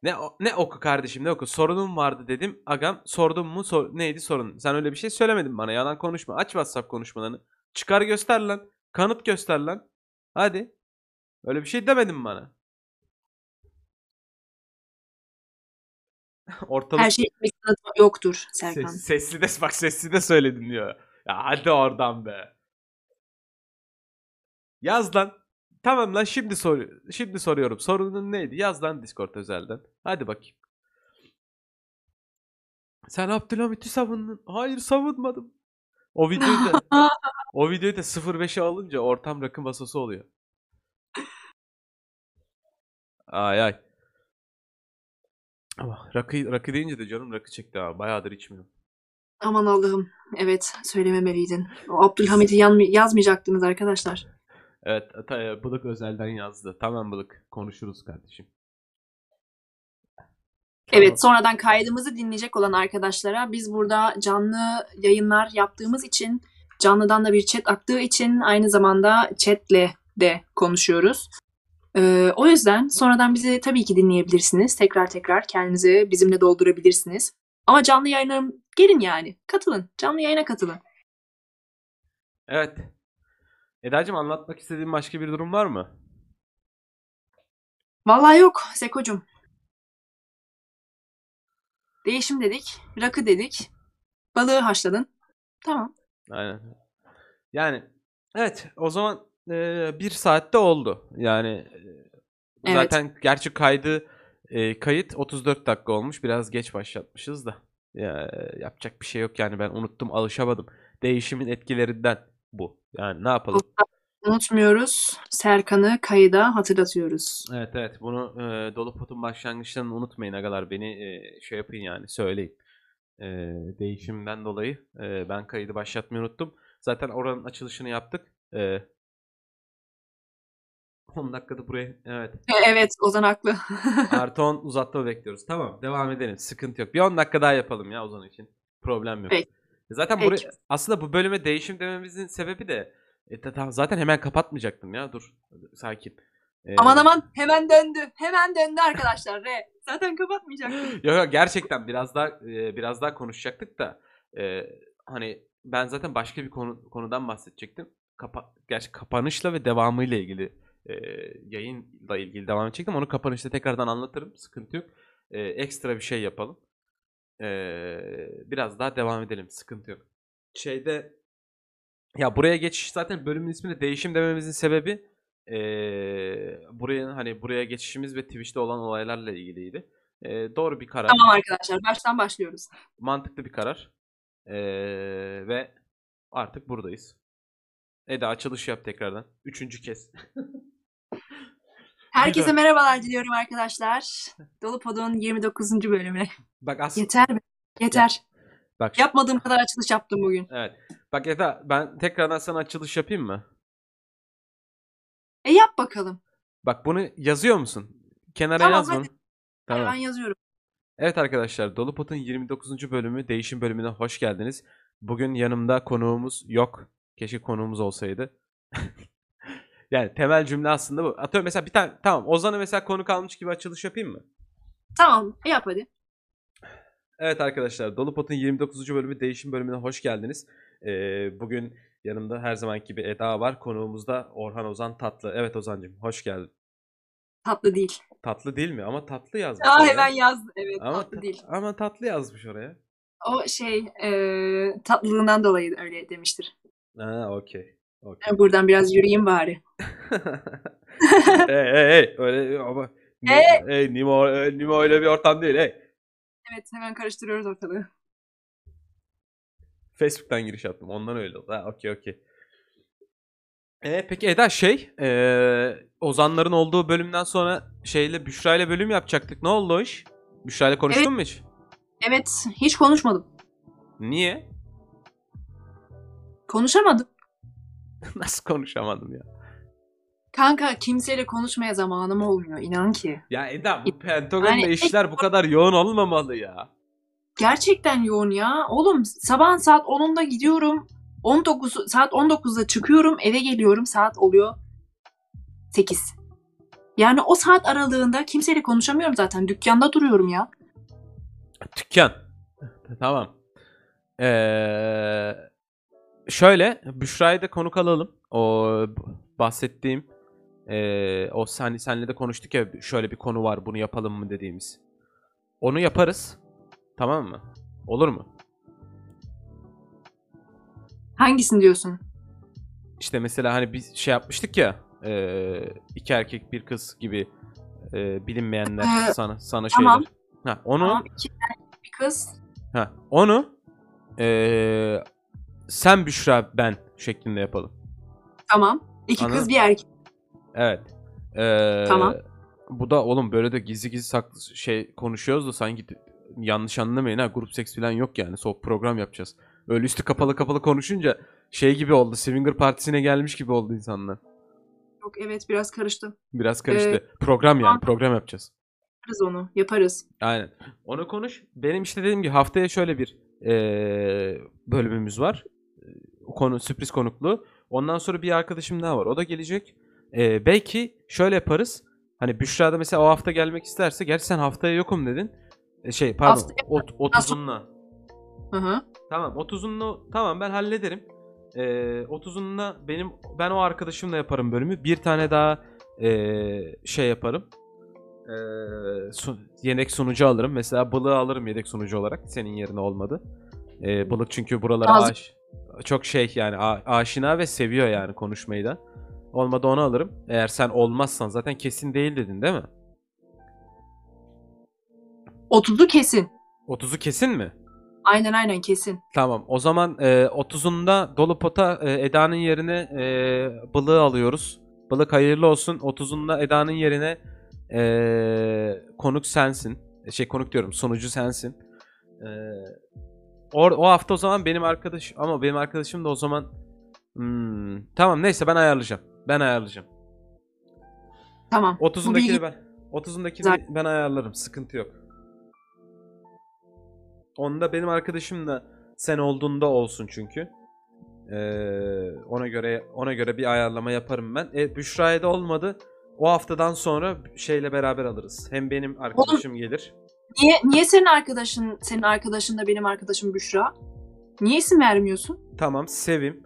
Ne ne oku kardeşim ne oku? Sorunum vardı dedim. Agam sordum mu? Sor- neydi sorun? Sen öyle bir şey söylemedin bana. Yalan konuşma. Aç WhatsApp konuşmalarını. Çıkar göster lan. Kanıt göster lan. Hadi. Öyle bir şey demedin bana. *laughs* Ortalık Her şey yoktur Serkan. ses- sesli de bak sesli de söyledin diyor. Ya hadi oradan be. Yaz lan. Tamam lan şimdi sor şimdi soruyorum. Sorunun neydi? Yaz lan Discord özelden. Hadi bakayım. Sen Abdülhamit'i savundun. Hayır savunmadım. O videoyu da *laughs* o videoyu da 05'e alınca ortam rakı masası oluyor. Ay ay. Ama rakı, rakı deyince de canım rakı çekti ha. Bayağıdır içmiyorum. Aman Allah'ım. Evet söylememeliydin. O Abdülhamit'i yazmayacaktınız arkadaşlar. Evet, ta- e, Bılık özelden yazdı. Tamam Bılık, konuşuruz kardeşim. Evet sonradan kaydımızı dinleyecek olan arkadaşlara biz burada canlı yayınlar yaptığımız için canlıdan da bir chat aktığı için aynı zamanda chatle de konuşuyoruz. Ee, o yüzden sonradan bizi tabii ki dinleyebilirsiniz. Tekrar tekrar kendinizi bizimle doldurabilirsiniz. Ama canlı yayınlarım gelin yani. Katılın. Canlı yayına katılın. Evet. Eda'cığım anlatmak istediğin başka bir durum var mı? Vallahi yok Seko'cum. Değişim dedik. Rakı dedik. Balığı haşladın. Tamam. Aynen. Yani evet o zaman e, bir saatte oldu. Yani e, Evet. zaten gerçi kaydı e, kayıt 34 dakika olmuş. Biraz geç başlatmışız da. Ya, yapacak bir şey yok yani ben unuttum alışamadım. Değişimin etkilerinden bu. Yani ne yapalım? Unutmuyoruz. Serkan'ı kayıda hatırlatıyoruz. Evet evet bunu e, Dolu Pot'un başlangıçlarını unutmayın agalar beni e, şey yapın yani söyleyin. E, değişimden dolayı e, ben kaydı başlatmayı unuttum. Zaten oranın açılışını yaptık. E, 10 dakikada buraya evet Evet Ozan haklı. *laughs* artı 10 uzatma bekliyoruz. Tamam devam edelim sıkıntı yok. Bir 10 dakika daha yapalım ya Ozan için. Problem yok. Peki. Zaten Peki. buraya aslında bu bölüme değişim dememizin sebebi de e, zaten hemen kapatmayacaktım ya dur sakin. E, aman aman hemen döndü. Hemen döndü arkadaşlar. Re. Zaten kapatmayacaktım. *laughs* Yok yok gerçekten biraz daha e, biraz daha konuşacaktık da e, hani ben zaten başka bir konu konudan bahsedecektim. Kapa gerçi kapanışla ve devamıyla ilgili e, yayınla ilgili devam edecektim. Onu kapanışta tekrardan anlatırım. Sıkıntı yok. E, ekstra bir şey yapalım. E, biraz daha devam edelim. Sıkıntı yok. Şeyde ya buraya geçiş zaten bölümün ismini değişim dememizin sebebi e, buraya hani buraya geçişimiz ve Twitch'te olan olaylarla ilgiliydi. E, doğru bir karar. tamam arkadaşlar baştan başlıyoruz. Mantıklı bir karar. E, ve artık buradayız. Eda açılış yap tekrardan. Üçüncü kez. *laughs* Herkese merhabalar diliyorum arkadaşlar. Dolu Pod'un 29. bölümü. Bak aslında Yeter mi? Yeter. bak Yapmadığım kadar açılış yaptım bugün. evet. Bak Eda ben tekrardan sana açılış yapayım mı? E yap bakalım. Bak bunu yazıyor musun? Kenara Tamam, yaz bunu. Tamam. Ben yazıyorum. Evet arkadaşlar Dolu Pot'un 29. bölümü değişim bölümüne hoş geldiniz. Bugün yanımda konuğumuz yok. Keşke konuğumuz olsaydı. *laughs* Yani temel cümle aslında bu. Atıyorum mesela bir tane tamam Ozan'ı mesela konuk almış gibi açılış yapayım mı? Tamam yap hadi. Evet arkadaşlar Dolu Pot'un 29. bölümü değişim bölümüne hoş geldiniz. Ee, bugün yanımda her zamanki gibi Eda var. Konuğumuz da Orhan Ozan Tatlı. Evet Ozan'cığım hoş geldin. Tatlı değil. Tatlı değil mi? Ama tatlı yazmış. Aa oraya. hemen yazdı. Evet Ama, tatlı ta- değil. ama tatlı yazmış oraya. O şey e, tatlılığından dolayı öyle demiştir. Ha okey. Ben buradan biraz yürüyeyim bari. *laughs* hey hey hey öyle ama Hey! hey Nimo, e, Nimo öyle bir ortam değil hey. Evet hemen karıştırıyoruz ortalığı. Facebook'tan giriş yaptım ondan öyle oldu. Ha okey okey. E, peki Eda şey e, Ozanların olduğu bölümden sonra şeyle Büşra ile bölüm yapacaktık. Ne oldu o iş? Büşra ile konuştun mu hiç? Evet hiç konuşmadım. Niye? Konuşamadım. *laughs* Nasıl konuşamadım ya? Kanka kimseyle konuşmaya zamanım olmuyor inan ki. Ya Eda bu Pentagon'da Yani- işler bu kadar yoğun olmamalı ya. Gerçekten yoğun ya. Oğlum sabahın saat 10'unda gidiyorum. 19 saat 19'da çıkıyorum eve geliyorum saat oluyor 8. Yani o saat aralığında kimseyle konuşamıyorum zaten. Dükkanda duruyorum ya. Dükkan. Tamam. Ee, şöyle Büşra'yı da konuk alalım. O bahsettiğim ee, o sen senle de konuştuk ya şöyle bir konu var bunu yapalım mı dediğimiz. Onu yaparız. Tamam mı? Olur mu? Hangisini diyorsun? İşte mesela hani biz şey yapmıştık ya ee, iki erkek bir kız gibi ee, bilinmeyenler Ee, sana sana tamam. şeyler. Ha, onu Tamam iki erkek bir kız. Ha, onu eee, sen Büşra ben şeklinde yapalım. Tamam. İki Anladım. kız bir erkek. Evet. Eee, Tamam. Bu da oğlum böyle de gizli gizli saklı şey konuşuyoruz da sanki yanlış anlamayın ha grup seks falan yok yani. Soğuk program yapacağız. Öyle üstü kapalı kapalı konuşunca şey gibi oldu. Swinger partisine gelmiş gibi oldu insanlar. Yok evet biraz karıştı. Biraz karıştı. Ee, program yani program yapacağız. Yaparız onu. Yaparız. Aynen. Onu konuş. Benim işte dediğim gibi haftaya şöyle bir eee, bölümümüz var. Konu sürpriz konuklu. Ondan sonra bir arkadaşım daha var. O da gelecek. Eee, belki şöyle yaparız. Hani Büşra da mesela o hafta gelmek isterse. Gerçi sen haftaya yokum dedin. E, şey pardon. Haftaya- Ot, 30'unla. Hı hı. Tamam 30'unla tamam ben hallederim. Ee, 30'unla benim ben o arkadaşımla yaparım bölümü. Bir tane daha ee, şey yaparım. Ee, su- yedek sunucu alırım. Mesela balığı alırım yedek sunucu olarak. Senin yerine olmadı. Ee, balık çünkü buralara Az- aş çok şey yani aşina ve seviyor yani konuşmayı da. Olmadı onu alırım. Eğer sen olmazsan zaten kesin değil dedin değil mi? 30'u kesin. 30'u kesin mi? Aynen aynen kesin. Tamam. O zaman e, 30'unda dolu pota e, Eda'nın yerine e, balığı alıyoruz. Balık hayırlı olsun. 30'unda Eda'nın yerine e, konuk sensin. E, Şey konuk diyorum. Sunucu sensin. E, o, o hafta o zaman benim arkadaş ama benim arkadaşım da o zaman Hmm, tamam neyse ben ayarlayacağım. Ben ayarlayacağım. Tamam. Bu 30'undakini bilgi- ben 30'undakini Zaten- ben ayarlarım. Sıkıntı yok. Onda benim arkadaşım da sen olduğunda olsun çünkü. Ee, ona göre ona göre bir ayarlama yaparım ben. E, Büşra'ya da olmadı. O haftadan sonra şeyle beraber alırız. Hem benim arkadaşım gelir. Niye, niye senin arkadaşın, senin arkadaşın da benim arkadaşım Büşra? Niye isim vermiyorsun? Tamam, Sevim.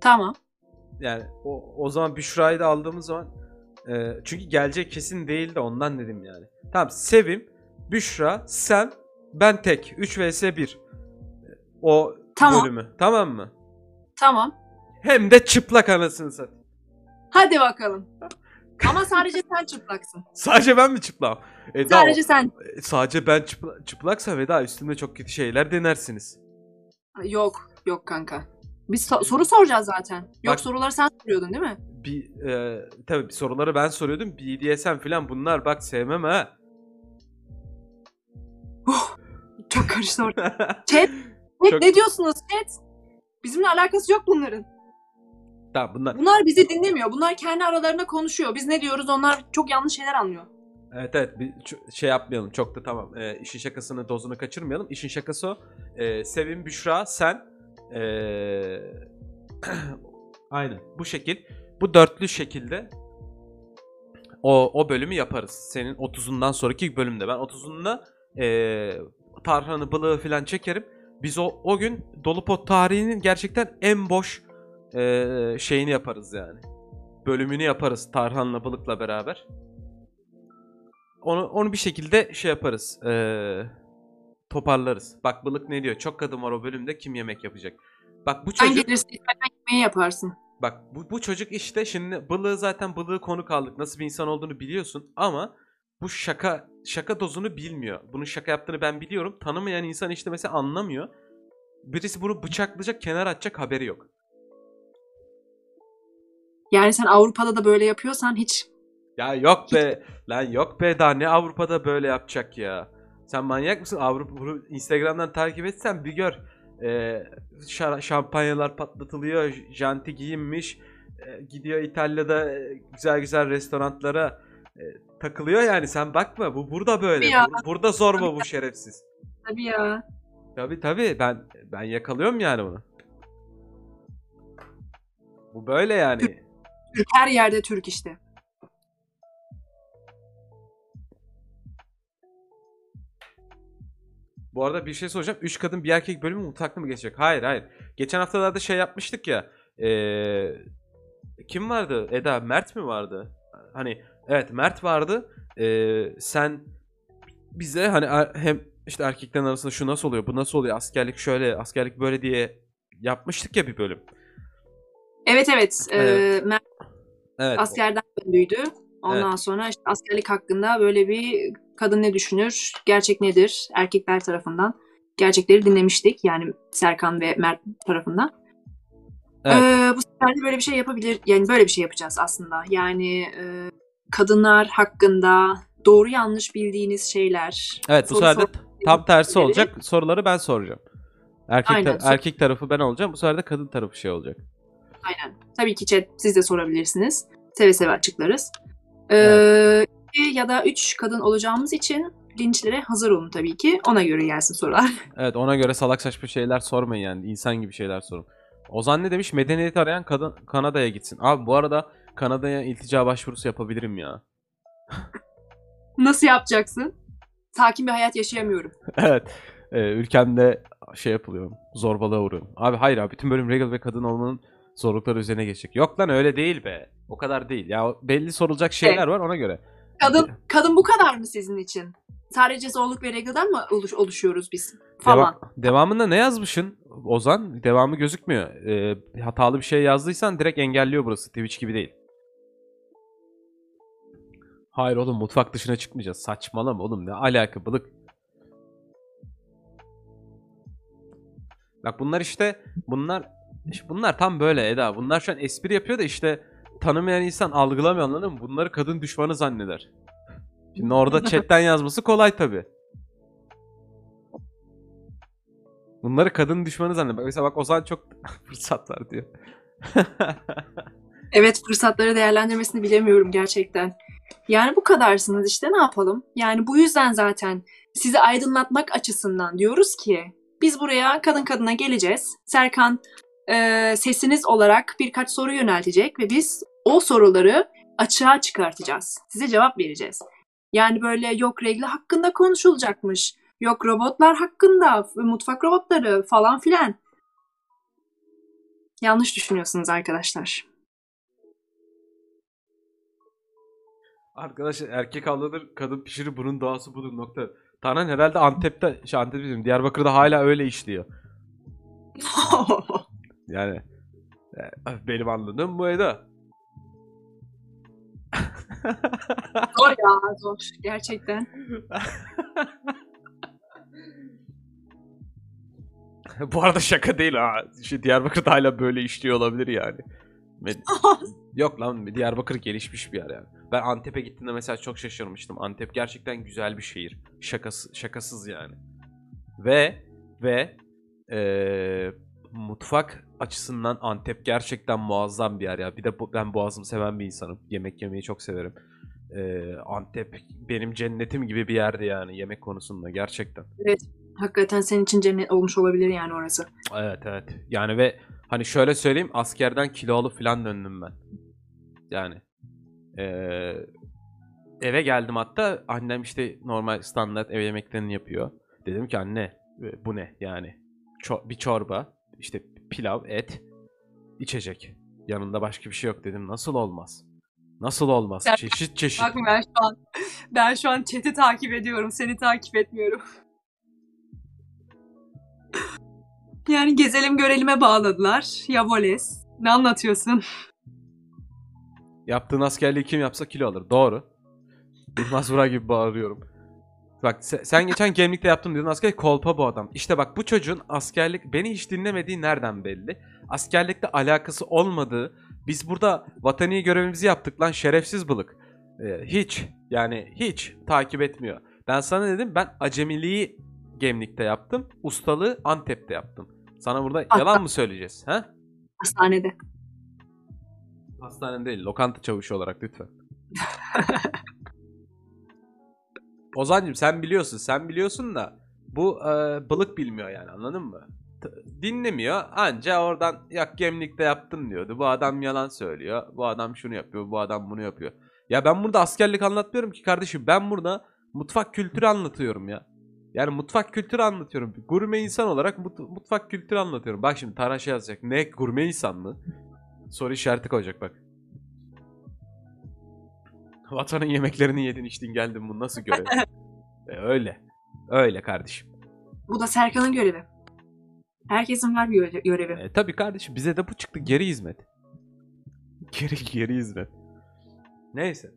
Tamam. Yani o, o zaman Büşra'yı da aldığımız zaman e, çünkü gelecek kesin değil de ondan dedim yani. Tamam, Sevim, Büşra, sen, ben tek. 3 vs 1. O Tamam. bölümü. Tamam mı? Tamam. Hem de çıplak anasını satayım. Hadi bakalım. Ama sadece sen çıplaksın. Sadece ben mi çıplağım? Eda, Sadece sen. o- sadece ben çıpla, çıplaksa Veda üstümde çok kötü şeyler denersiniz. Yok. Yok kanka. Biz so- soru soracağız zaten. Yok Bak- soruları sen soruyordun değil mi? Bir e, tabii soruları ben soruyordum. BDSM falan bunlar bak sevmem ha. Çok karıştı orada. *laughs* Chat, Çok- ne diyorsunuz chat? Bizimle alakası yok bunların. Tamam bunlar. Bunlar bizi dinlemiyor. Bunlar kendi aralarında konuşuyor. Biz ne diyoruz onlar çok yanlış şeyler anlıyor. Evet evet bir ç- şey yapmayalım çok da tamam. E, işin şakasını dozunu kaçırmayalım. İşin şakası o. E, Sevim, Büşra, sen. E, *clears throat* aynen bu şekil. Bu dörtlü şekilde o o bölümü yaparız. Senin 30'undan sonraki bölümde. Ben 30'unda eee tarhanı, balığı falan çekerim. Biz o o gün Dolu Pot tarihinin gerçekten en boş eee, şeyini yaparız yani. Bölümünü yaparız tarhanla balıkla beraber. Onu onu bir şekilde şey yaparız. eee, toparlarız. Bak balık ne diyor? Çok kadın var o bölümde kim yemek yapacak? Bak bu çocuk gelirsin hemen yemeği yaparsın. Bak bu, bu çocuk işte şimdi balığı zaten balığı konu kaldık. Nasıl bir insan olduğunu biliyorsun ama bu şaka şaka dozunu bilmiyor. Bunun şaka yaptığını ben biliyorum. Tanımayan insan işte mesela anlamıyor. Birisi bunu bıçaklayacak, kenar atacak haberi yok. Yani sen Avrupa'da da böyle yapıyorsan hiç Ya yok be. Lan yok be daha ne Avrupa'da böyle yapacak ya. Sen manyak mısın? Avrupa bunu Instagram'dan takip etsen bir gör. Ee, şa- şampanyalar patlatılıyor. Janti giyinmiş. Ee, gidiyor İtalya'da e, güzel güzel restoranlara e, takılıyor yani. Sen bakma bu burada böyle. Ya. Bur- burada zorba bu şerefsiz. tabii ya. Tabii tabii ben ben yakalıyorum yani bunu. Bu böyle yani. Türk her yerde Türk işte. Bu arada bir şey soracağım. 3 kadın bir erkek bölümü mutfakta mı geçecek? Hayır hayır. Geçen haftalarda şey yapmıştık ya. Eee kim vardı? Eda, Mert mi vardı? Hani evet Mert vardı. Eee, sen bize hani hem işte erkeklerin arasında şu nasıl oluyor, bu nasıl oluyor, askerlik şöyle, askerlik böyle diye yapmıştık ya bir bölüm. Evet evet. Evet. Ee, Mert Evet. askerden döndüydü. Ondan sonra işte askerlik hakkında böyle bir kadın ne düşünür, gerçek nedir erkekler tarafından. Gerçekleri dinlemiştik yani Serkan ve Mert tarafından. Evet. Ee, bu sefer de böyle bir şey yapabilir, yani böyle bir şey yapacağız aslında. Yani e, kadınlar hakkında doğru yanlış bildiğiniz şeyler. Evet bu soru sefer de tam tersi soruları- olacak. Soruları ben soracağım. Erkek Aynen. tar- erkek tarafı ben olacağım. Bu sefer de kadın tarafı şey olacak. Aynen. Tabii ki chat siz de sorabilirsiniz. Seve seve açıklarız. Ee, iki ya da üç kadın olacağımız için linçlere hazır olun tabii ki. Ona göre gelsin sorular. *laughs* Evet ona göre salak saçma şeyler sormayın yani. insan gibi şeyler sorun. Ozan ne demiş? Medeniyet arayan kadın Kanada'ya gitsin. Abi bu arada Kanada'ya iltica başvurusu yapabilirim ya. *laughs* Nasıl yapacaksın? Sakin bir hayat yaşayamıyorum. *laughs* evet. Ee, ülkemde şey yapılıyor. Zorbalığa uğruyorum. Abi hayır abi. Bütün bölüm regal ve kadın olmanın zorlukları üzerine geçecek. Yok lan öyle değil be. O kadar değil. Ya belli sorulacak şeyler var ona göre. Kadın kadın bu kadar mı sizin için? Sadece zorluk ve regalden mı oluş- oluşuyoruz biz? Falan. Deva- devamında ne yazmışsın Ozan? Devamı gözükmüyor. Ee, hatalı bir şey yazdıysan direkt engelliyor burası. Twitch gibi değil. Hayır oğlum mutfak dışına çıkmayacağız. Saçmalama oğlum ne alaka balık. Bak bunlar işte bunlar işte bunlar tam böyle Eda. Bunlar şu an espri yapıyor da işte tanımayan insan algılamıyor anladın mı? Bunları kadın düşmanı zanneder. Şimdi orada *laughs* chatten yazması kolay tabi. Bunları kadın düşmanı zannediyor. Bak Mesela bak Ozan çok *laughs* fırsat var diyor. *laughs* Evet fırsatları değerlendirmesini bilemiyorum gerçekten. Yani bu kadarsınız işte ne yapalım? Yani bu yüzden zaten sizi aydınlatmak açısından diyoruz ki biz buraya kadın kadına geleceğiz. Serkan e, sesiniz olarak birkaç soru yöneltecek ve biz o soruları açığa çıkartacağız. Size cevap vereceğiz. Yani böyle yok regli hakkında konuşulacakmış. Yok robotlar hakkında, mutfak robotları falan filan. Yanlış düşünüyorsunuz arkadaşlar. Arkadaşlar erkek avlanır, kadın pişirir, bunun doğası budur nokta. Tanan herhalde Antep'te, şey Antep dedim, Diyarbakır'da hala öyle işliyor. *laughs* Yani e, benim anladığım bu Eda. Zor ya zor gerçekten. *laughs* bu arada şaka değil ha. Şey, Diyarbakır'da hala böyle işliyor olabilir yani. Yok lan Diyarbakır gelişmiş bir yer yani. Ben Antep'e gittiğimde mesela çok şaşırmıştım. Antep gerçekten güzel bir şehir. Şakası, şakasız yani. Ve ve eee, mutfak açısından Antep gerçekten muazzam bir yer ya. Bir de bu- ben boğazımı seven bir insanım. Yemek yemeyi çok severim. Eee, Antep benim cennetim gibi bir yerdi yani yemek konusunda gerçekten. Hakikaten senin için cennet olmuş olabilir yani orası. Evet evet. Yani ve hani şöyle söyleyeyim askerden kilolu falan döndüm ben. Yani ee, eve geldim hatta annem işte normal standart ev yemeklerini yapıyor. Dedim ki anne e, bu ne yani? Ço- bir çorba, işte pilav, et, içecek. Yanında başka bir şey yok dedim. Nasıl olmaz? Nasıl olmaz? Sen- Çeşit çeşit. Bak ben şu an ben şu an chat'i takip ediyorum. Seni takip etmiyorum. *laughs* Yani gezelim görelim'e bağladılar. Ya Voles. Ne anlatıyorsun? *laughs* Yaptığın askerliği kim yapsa kilo alır. Doğru. Yılmaz Vural gibi bağırıyorum. Bak se- sen geçen gemlikte yaptım diyordun askerlik kolpa bu adam. İşte bak bu çocuğun askerlik beni hiç dinlemediği nereden belli? Askerlikte alakası olmadığı biz burada vatani görevimizi yaptık lan şerefsiz bılık. Ee, hiç yani hiç takip etmiyor. Ben sana dedim ben acemiliği gemlikte yaptım. Ustalığı Antep'te yaptım. Sana burada yalan mı söyleyeceğiz? He? Hastanede. Hastane değil, lokanta çavuşu olarak lütfen. *laughs* Ozancım sen biliyorsun, sen biliyorsun da bu e, balık bilmiyor yani anladın mı? T- dinlemiyor anca oradan yak gemlikte yaptım diyordu. Bu adam yalan söylüyor. Bu adam şunu yapıyor, bu adam bunu yapıyor. Ya ben burada askerlik anlatmıyorum ki kardeşim. Ben burada mutfak kültürü anlatıyorum ya. Yani mutfak kültürü anlatıyorum. Gurme insan olarak mut- mutfak kültürü anlatıyorum. Bak şimdi Taran şey yazacak. Ne gurme insan mı? Soru işareti koyacak bak. *laughs* Vatanın yemeklerini yedin içtin geldin bu nasıl görev? *laughs* E, öyle. Öyle kardeşim. Bu da Serkan'ın görevi. Herkesin var bir göre- görevi. E, tabii kardeşim bize de bu çıktı geri hizmet. *laughs* Geri geri hizmet. Neyse.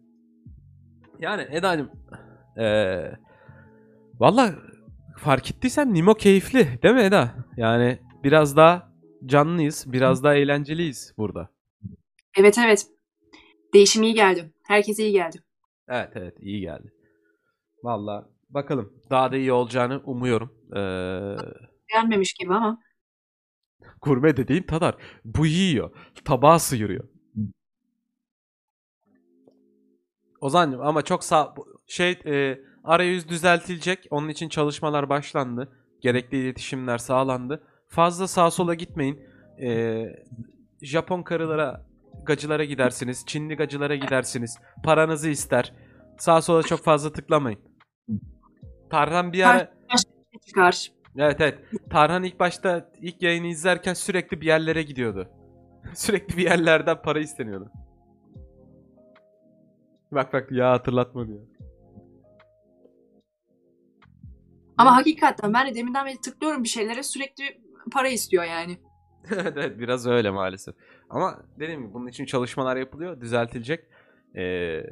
Yani Eda'cığım eee valla fark ettiysen Nimo keyifli değil mi Eda? Yani biraz daha canlıyız, biraz daha eğlenceliyiz burada. Evet evet. Değişim iyi geldi. Herkese iyi geldi. Evet evet iyi geldi. Valla bakalım daha da iyi olacağını umuyorum. Eee Gelmemiş gibi ama. Gurme dediğin tadar. Bu yiyor. Tabağı sıyırıyor. Ozan'cığım ama çok sağ şey e, arayüz düzeltilecek. Onun için çalışmalar başlandı. Gerekli iletişimler sağlandı. Fazla sağa sola gitmeyin. E, Japon karılara, gacılara gidersiniz. Çinli gacılara gidersiniz. Paranızı ister. Sağa sola çok fazla tıklamayın. Tarhan bir ara Çıkar. Evet evet. Tarhan ilk başta ilk yayını izlerken sürekli bir yerlere gidiyordu. *laughs* sürekli bir yerlerden para isteniyordu. Bak bak ya hatırlatma diyor. Ama hakikaten ben de deminden beri tıklıyorum bir şeylere sürekli para istiyor yani. *laughs* evet evet biraz öyle maalesef. Ama dediğim gibi bunun için çalışmalar yapılıyor. Düzeltilecek. Ee,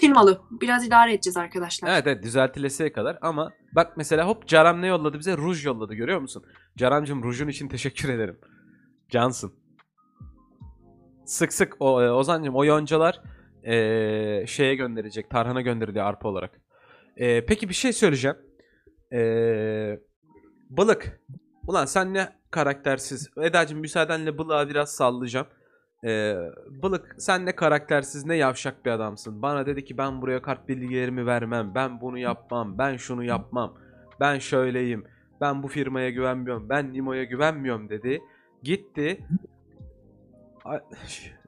Çin malı. Biraz idare edeceğiz arkadaşlar. evet evet düzeltilesiye kadar ama bak mesela hop Caram ne yolladı bize? Ruj yolladı görüyor musun? Caramcığım rujun için teşekkür ederim. Cansın. Sık sık o, e, Ozan'cığım o yoncalar e, şeye gönderecek. Tarhan'a gönderiliyor arpa olarak. E, peki bir şey söyleyeceğim. E, balık. Ulan sen ne karaktersiz. Eda'cığım müsaadenle balığa biraz sallayacağım. E, balık sen ne karaktersiz ne yavşak bir adamsın. Bana dedi ki ben buraya kart bilgilerimi vermem. Ben bunu yapmam. Ben şunu yapmam. Ben şöyleyim. Ben bu firmaya güvenmiyorum. Ben Nimo'ya güvenmiyorum dedi. Gitti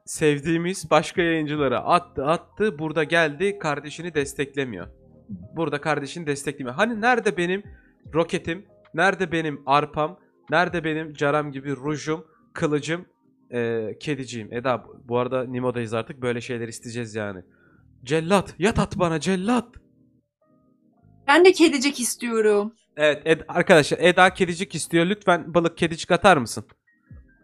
sevdiğimiz başka yayıncılara attı attı burada geldi kardeşini desteklemiyor. Burada kardeşini desteklemiyor. Hani nerede benim roketim? Nerede benim arpam? Nerede benim caram gibi rujum, kılıcım, eee, kediciğim? Eda bu- bu arada Nimo'dayız artık böyle şeyler isteyeceğiz yani. Cellat yat at bana cellat. Ben de kedicik istiyorum. Evet Ed- arkadaşlar Eda kedicik istiyor. Lütfen balık kedicik atar mısın?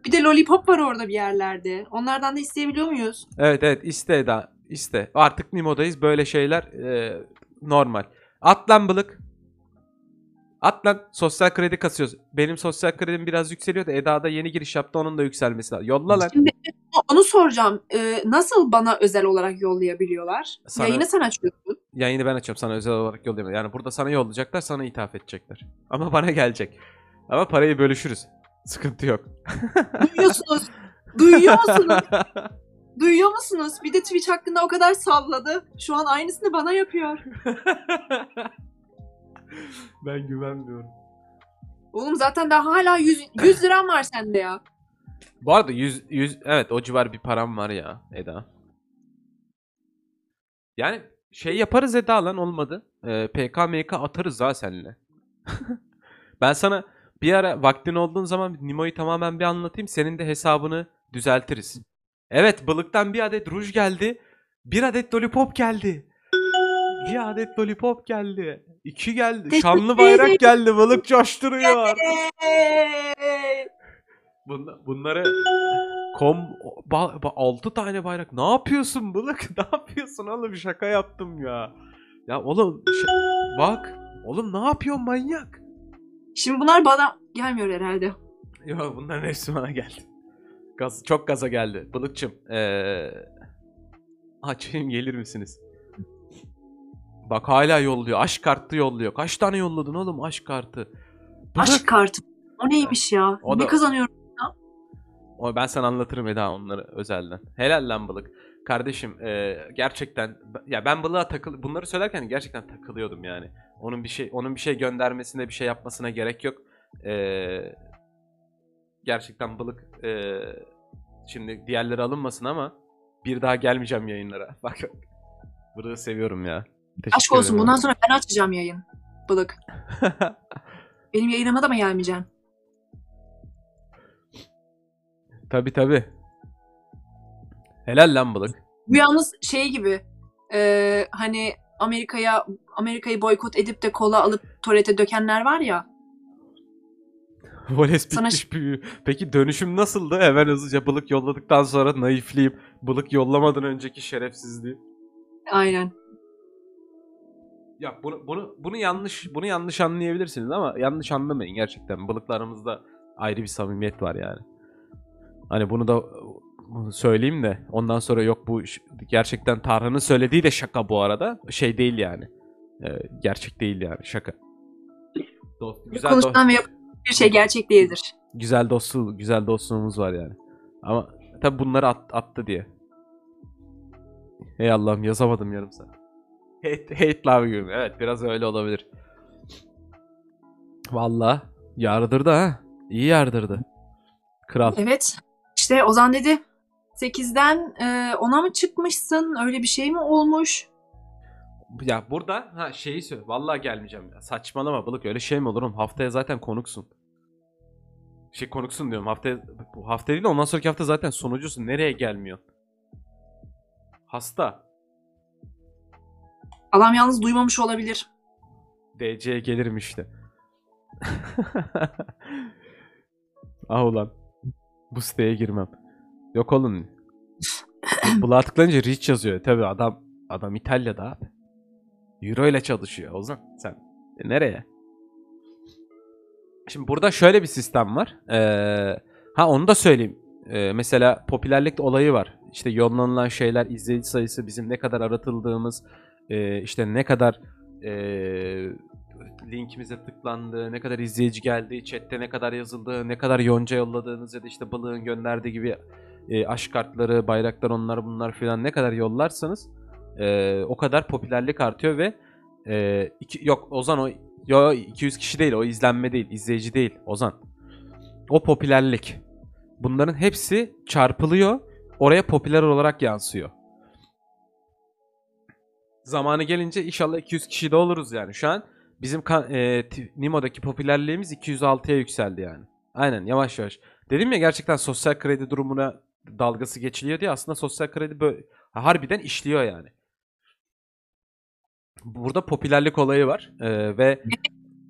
Bir de lollipop var orada bir yerlerde. Onlardan da isteyebiliyor muyuz? Evet evet iste Eda iste. Artık Nimo'dayız böyle şeyler e, normal. At lan balık. At lan sosyal kredi kasıyoruz. Benim sosyal kredim biraz yükseliyor da Eda da yeni giriş yaptı onun da yükselmesi lazım. Yolla lan. Şimdi onu soracağım. Ee, nasıl bana özel olarak yollayabiliyorlar? Sana- Yayını sen açıyorsun. Yayını ben açıyorum sana özel olarak yollayayım. Yani burada sana yollayacaklar sana ithaf edecekler. Ama bana gelecek. Ama parayı bölüşürüz. Sıkıntı yok. Duyuyorsunuz. Duyuyor musunuz? Duyuyor musunuz? Bir de Twitch hakkında o kadar salladı. Şu an aynısını bana yapıyor. *laughs* *laughs* ben güvenmiyorum. Oğlum zaten daha hala 100, 100 liram var sende ya. Bu arada 100, 100 evet o civar bir param var ya Eda. Yani şey yaparız Eda lan olmadı. Ee, PK MK atarız ha seninle. *laughs* ben sana bir ara vaktin olduğun zaman Nimo'yu tamamen bir anlatayım. Senin de hesabını düzeltiriz. Evet balıktan bir adet ruj geldi. Bir adet lollipop geldi. Bir adet lollipop geldi. İki geldi. Şanlı bayrak geldi. Balık coşturuyor. Bunla- bunları kom ba, ba- 6 tane bayrak. Ne yapıyorsun balık? *laughs* Ne yapıyorsun oğlum? Şaka yaptım ya. Ya oğlum bak. Oğlum ne yapıyorsun manyak? Şimdi bunlar bana gelmiyor herhalde. Yok bunların hepsi bana geldi. Gaz, çok gaza geldi. Balıkçım. Ee, açayım gelir misiniz? Bak hala yolluyor. Aşk kartı yolluyor. Kaç tane yolladın oğlum aşk kartı? Balık. Aşk kartı. O neymiş ya? O ne da- kazanıyorum? O ben sana anlatırım Eda onları özelden. Helal lan balık. Kardeşim e, gerçekten ya ben balığa takıl bunları söylerken gerçekten takılıyordum yani. Onun bir şey onun bir şey göndermesine bir şey yapmasına gerek yok. E, gerçekten balık e, şimdi diğerleri alınmasın ama bir daha gelmeyeceğim yayınlara. *laughs* Bak bak. Balığı seviyorum ya. Teşekkür Aşk olsun ederim. bundan sonra ben açacağım yayın. Balık. *laughs* Benim yayınıma da mı gelmeyeceksin? tabi tabi. Helal lan balık. Bu yalnız şey gibi e, hani Amerika'ya Amerika'yı boykot edip de kola alıp tuvalete dökenler var ya. *laughs* Voles Sana bitmiş büyü. Peki dönüşüm nasıldı? Hemen hızlıca balık yolladıktan sonra naifleyip balık yollamadan önceki şerefsizliği. Aynen. Ya bunu bunu bunu yanlış bunu yanlış anlayabilirsiniz ama yanlış anlamayın gerçekten. Balıklarımızda ayrı bir samimiyet var yani. Hani bunu da söyleyeyim de ondan sonra yok bu gerçekten Tarhan'ın söylediği de şaka bu arada. Şey değil yani. Ee, gerçek değil yani şaka. Dost, güzel dost- Konuşulan yapılan bir şey gerçek değildir. güzel dostluğu güzel dostluğumuz var yani. Ama tabi bunları at- attı diye. Hey Allah'ım yazamadım yarım saat. Hate, hate love gibi. Evet biraz öyle olabilir. Valla yardırdı ha. İyi yardırdı. Kral. Evet. İşte Ozan dedi 8'den e, 10'a mı çıkmışsın? Öyle bir şey mi olmuş? Ya burada ha şeyi söyle. Vallahi gelmeyeceğim ya. Saçmalama balık öyle şey mi olur oğlum? Haftaya zaten konuksun. Şey konuksun diyorum. Haftaya bu hafta değil de ondan sonraki hafta zaten sonucusun. Nereye gelmiyorsun? Hasta. Adam yalnız duymamış olabilir. DC'ye gelirim işte. *laughs* ah ulan. Bu siteye girmem. Yok oğlum. *clears throat* Bulağa tıklayınca Rich yazıyor. Tabi adam adam İtalya'da abi. Euro ile çalışıyor Ozan. Sen e, nereye? Şimdi burada şöyle bir sistem var. Ee, ha onu da söyleyeyim. Ee, mesela popülerlik olayı var. İşte yollanılan şeyler, izleyici sayısı, bizim ne kadar aratıldığımız, e, işte ne kadar e, linkimize tıklandı, ne kadar izleyici geldi, chatte ne kadar yazıldı, ne kadar yonca yolladığınız ya da işte balığın gönderdiği gibi e, aşk kartları, bayraklar onlar bunlar filan ne kadar yollarsanız e, o kadar popülerlik artıyor ve e, iki, yok Ozan o yo, 200 kişi değil o izlenme değil izleyici değil Ozan o popülerlik bunların hepsi çarpılıyor oraya popüler olarak yansıyor. Zamanı gelince inşallah 200 kişi de oluruz yani. Şu an bizim e, Nimo'daki popülerliğimiz 206'ya yükseldi yani. Aynen yavaş yavaş. Dedim ya gerçekten sosyal kredi durumuna dalgası geçiliyor diye aslında sosyal kredi böyle harbiden işliyor yani. Burada popülerlik olayı var e, ve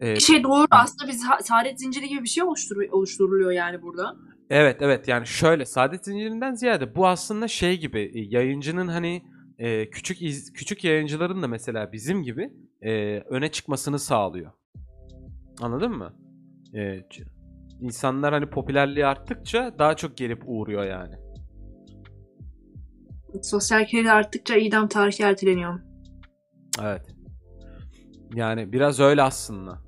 e, Bir şey doğru aslında biz saadet zinciri gibi bir şey oluştur oluşturuluyor yani burada. Evet evet yani şöyle saadet zincirinden ziyade bu aslında şey gibi e, yayıncının hani e, küçük iz- küçük yayıncıların da mesela bizim gibi e, öne çıkmasını sağlıyor. Anladın mı? E, insanlar hani popülerliği arttıkça daha çok gelip uğruyor yani. Sosyal kredi arttıkça idam tarihi erteleniyor. Evet. Yani biraz öyle aslında.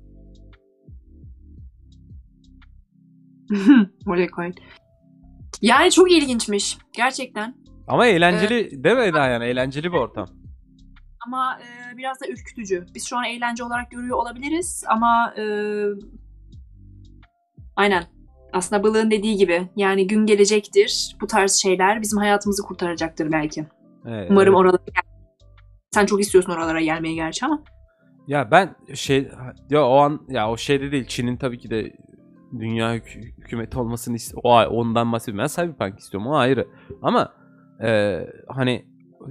*laughs* Oraya. Yani çok ilginçmiş gerçekten. Ama eğlenceli değil mi Eda yani? Eğlenceli bir ortam. Ama e, biraz da ürkütücü. Biz şu an eğlence olarak görüyor olabiliriz ama e, aynen. Aslında balığın dediği gibi yani gün gelecektir. Bu tarz şeyler bizim hayatımızı kurtaracaktır belki. Evet, Umarım evet. oralara gel- Sen çok istiyorsun oralara gelmeyi gerçi ama. Ya ben şey ya o an ya o şeyde değil Çin'in tabii ki de dünya hük- hükümeti olmasını ist- o ondan bahsediyorum. Ben Cyberpunk istiyorum o ayrı. Ama e, hani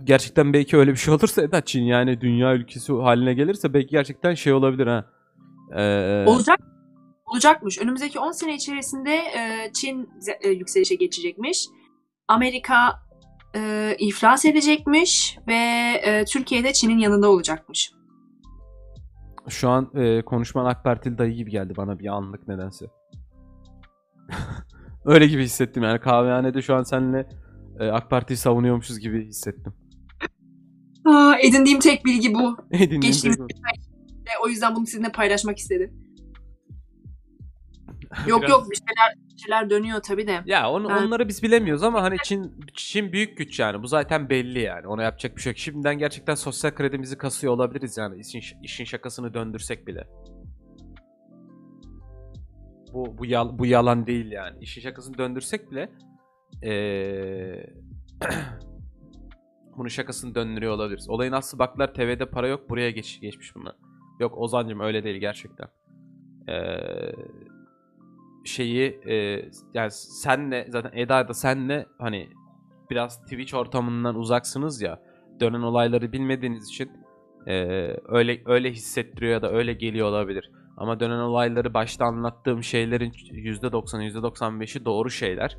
gerçekten belki öyle bir şey olursa da Çin yani dünya ülkesi haline gelirse belki gerçekten şey olabilir ha. E, Olacak olacakmış. Önümüzdeki 10 sene içerisinde e, Çin e, yükselişe geçecekmiş. Amerika e, iflas edecekmiş ve e, Türkiye'de Çin'in yanında olacakmış. Şu an e, konuşman AK Partili dayı gibi geldi bana bir anlık nedense. *laughs* Öyle gibi hissettim yani kahvehanede şu an seninle e, AK Parti'yi savunuyormuşuz gibi hissettim. Aa, edindiğim tek bilgi bu. *laughs* Edindiğim Geçtiğimiz tek- o yüzden bunu sizinle paylaşmak istedim. *laughs* Yok Biraz- yok bir şeyler, bir şeyler dönüyor tabii de. Ya onu, Ben- onları biz bilemiyoruz ama hani Çin Çin büyük güç yani. Bu zaten belli yani. Ona yapacak bir şey yok. Şimdiden gerçekten sosyal kredimizi kasıyor olabiliriz yani. İşin, işin şakasını döndürsek bile. Bu bu, yal- bu yalan değil yani. İşin şakasını döndürsek bile ee, *clears throat* bunun şakasını döndürüyor olabiliriz. Olayın aslı baklar TV'de para yok buraya geç, geçmiş bunlar. Yok Ozancım öyle değil gerçekten. Eee şeyi e, yani senle zaten Eda da senle hani biraz Twitch ortamından uzaksınız ya dönen olayları bilmediğiniz için e, öyle öyle hissettiriyor ya da öyle geliyor olabilir. Ama dönen olayları başta anlattığım şeylerin %90'ı %95'i doğru şeyler.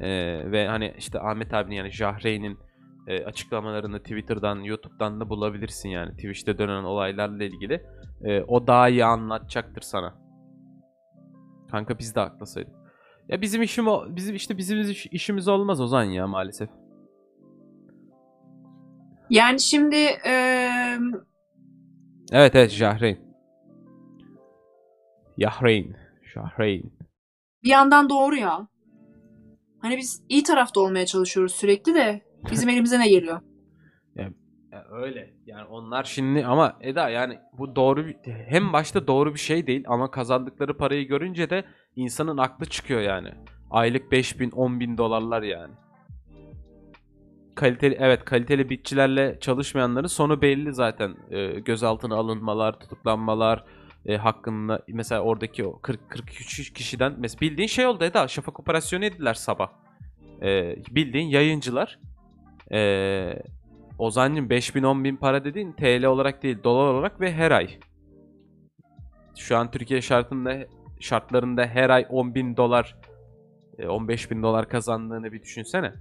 E, ve hani işte Ahmet abinin yani Jahreyn'in e, açıklamalarını Twitter'dan, YouTube'dan da bulabilirsin yani Twitch'te dönen olaylarla ilgili. E, o daha iyi anlatacaktır sana. Kanka biz de haklısaydık. Ya bizim işim o bizim işte bizim iş- işimiz olmaz Ozan ya maalesef. Yani şimdi e, Evet evet Jahreyn. Yahreyn. Jahreyn. bir yandan doğru ya. Hani biz iyi tarafta olmaya çalışıyoruz sürekli de bizim *laughs* elimize ne geliyor? Ya öyle. Yani onlar şimdi ama Eda yani bu doğru bir, hem başta doğru bir şey değil ama kazandıkları parayı görünce de insanın aklı çıkıyor yani. Aylık 5000 10 bin dolarlar yani. Kaliteli evet kaliteli bitçilerle çalışmayanların sonu belli zaten. Ee, gözaltına alınmalar, tutuklanmalar e, hakkında mesela oradaki o 40 43 kişiden mesela bildiğin şey oldu Eda şafak operasyonu ettiler sabah. Ee, bildiğin yayıncılar ee, Ozancım 5000 10 bin para dediğin TL olarak değil dolar olarak ve her ay. Şu an Türkiye şartında şartlarında her ay 10 bin dolar e, 15 bin dolar kazandığını bir düşünsene.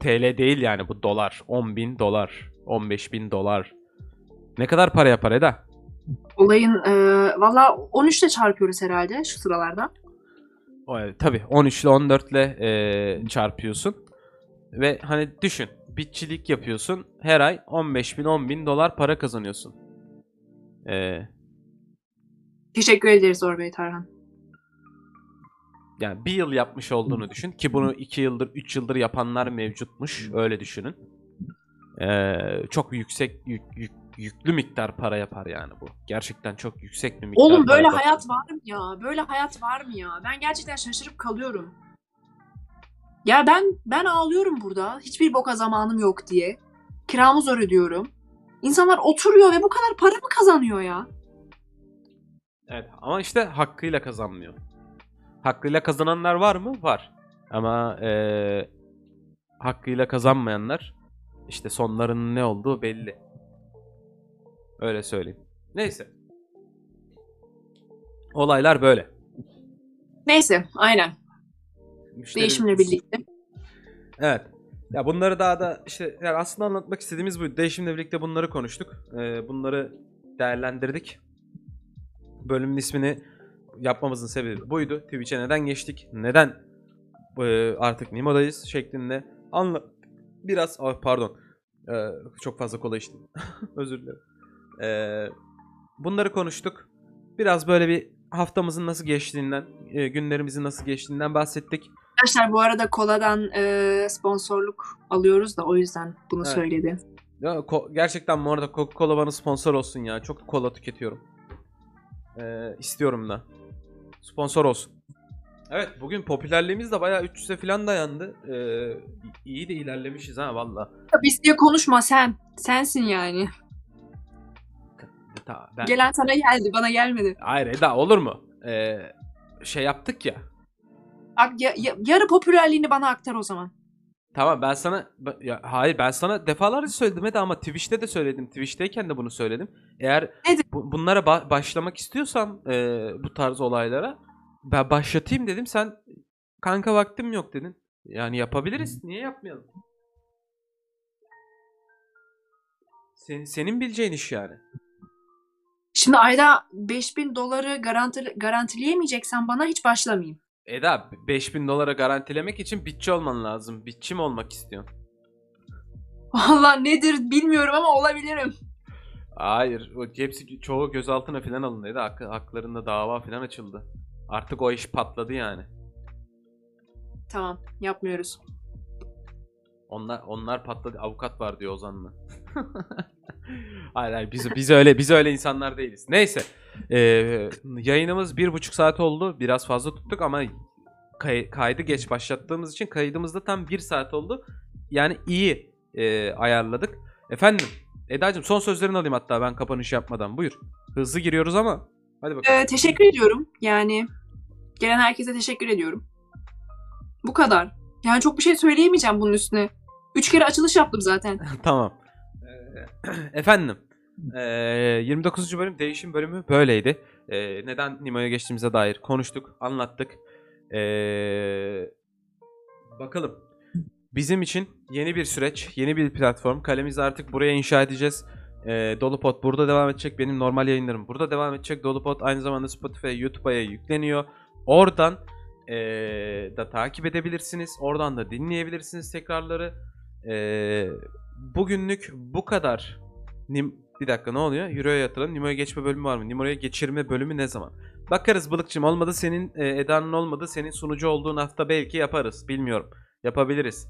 TL değil yani bu dolar. 10 bin dolar. 15 bin dolar. Ne kadar para yapar Eda? Olayın e, valla 13 ile çarpıyoruz herhalde şu sıralarda. O, evet, tabii 13 ile 14 ile e, çarpıyorsun. Ve hani düşün. Bitçilik yapıyorsun. Her ay 15 bin 10 bin dolar para kazanıyorsun. E, Teşekkür ederiz Zor Bey Tarhan. yani bir yıl yapmış olduğunu düşün. Ki bunu 2 yıldır 3 yıldır yapanlar mevcutmuş. Öyle düşünün. E, çok yüksek yük, yük- yüklü miktar para yapar yani bu. Gerçekten çok yüksek bir miktar Oğlum para böyle yapar. hayat var mı ya? Böyle hayat var mı ya? Ben gerçekten şaşırıp kalıyorum. Ya ben ben ağlıyorum burada. Hiçbir boka zamanım yok diye. Kiramı zor ödüyorum. İnsanlar oturuyor ve bu kadar para mı kazanıyor ya? Evet ama işte hakkıyla kazanmıyor. Hakkıyla kazananlar var mı? Var. Ama eee, hakkıyla kazanmayanlar işte sonlarının ne olduğu belli. Öyle söyleyeyim. Neyse. Olaylar böyle. Neyse aynen. Müşteri- Değişimle birlikte. Evet. Ya bunları daha da işte yani aslında anlatmak istediğimiz buydu. Değişimle birlikte bunları konuştuk. Ee, bunları değerlendirdik. Bölümün ismini yapmamızın sebebi buydu. Twitch'e neden geçtik? Neden e, artık Nimo'dayız şeklinde anla biraz ah, pardon Ee, çok fazla kola içtim. *laughs* Özür dilerim. Ee, bunları konuştuk. Biraz böyle bir haftamızın nasıl geçtiğinden, e, günlerimizin nasıl geçtiğinden bahsettik. Arkadaşlar bu arada koladan e, sponsorluk alıyoruz da o yüzden bunu Evet. söyledi. Ya ko- gerçekten bu arada Coca-Cola bana sponsor olsun ya. Çok kola tüketiyorum. Ee, istiyorum da. Sponsor olsun. Evet bugün popülerliğimiz de bayağı 300'e falan dayandı. Ee, iyi de ilerlemişiz ha valla. Biz diye konuşma sen. Sensin yani. Ta- Ben... Gelen sana geldi, bana gelmedi. Hayır Eda olur mu? Ee, şey yaptık ya. Ya- ya- yarı popülerliğini bana aktar o zaman. Tamam ben sana ya, hayır ben sana defalarca söyledim Eda ama Twitch'te de söyledim. Twitch'teyken de bunu söyledim. Eğer Nedir? bu- bunlara ba- başlamak istiyorsan e, bu tarz olaylara ben başlatayım dedim. Sen kanka vaktim yok dedin. Yani yapabiliriz. Niye yapmayalım? Senin, senin bileceğin iş yani. Şimdi ayda 5000 doları garanti, garantileyemeyeceksen bana hiç başlamayayım. Eda 5000 dolara garantilemek için bitçi olman lazım. Bitçi mi olmak istiyorsun? Valla nedir bilmiyorum ama olabilirim. Hayır. Hepsi çoğu gözaltına falan alındı. Hak, haklarında dava falan açıldı. Artık o iş patladı yani. Tamam yapmıyoruz. Onlar onlar patladı. Avukat var diyor Ozan'la. *laughs* hayır hayır biz, biz öyle biz öyle insanlar değiliz. Neyse. Ee, yayınımız bir buçuk saat oldu. Biraz fazla tuttuk ama kay- kaydı geç başlattığımız için kaydımızda tam bir saat oldu. Yani iyi e, ayarladık. Efendim Eda'cığım son sözlerini alayım hatta ben kapanış yapmadan. Buyur. Hızlı giriyoruz ama. Hadi bakalım. Ee, teşekkür ediyorum. Yani gelen herkese teşekkür ediyorum. Bu kadar. Yani çok bir şey söyleyemeyeceğim bunun üstüne. Üç kere açılış yaptım zaten. *laughs* tamam. *clears throat* Efendim. ee, 29. bölüm değişim bölümü böyleydi. Ee, neden Nimo'ya geçtiğimize dair konuştuk, anlattık. Ee, bakalım. Bizim için yeni bir süreç, yeni bir platform. Kalemizi artık buraya inşa edeceğiz. Ee, Dolupod burada devam edecek. Benim normal yayınlarım burada devam edecek. Dolupod aynı zamanda Spotify, YouTube'a yükleniyor. Oradan ee, da takip edebilirsiniz. Oradan da dinleyebilirsiniz tekrarları. Ee, bugünlük bu kadar. Nim bir dakika ne oluyor? Euro'ya yatıralım. Nimo'ya geçme bölümü var mı? Nimo'ya geçirme bölümü ne zaman? Bakarız Balıkçım. Olmadı senin e, Eda'nın olmadı. Senin sunucu olduğun hafta belki yaparız. Bilmiyorum. Yapabiliriz.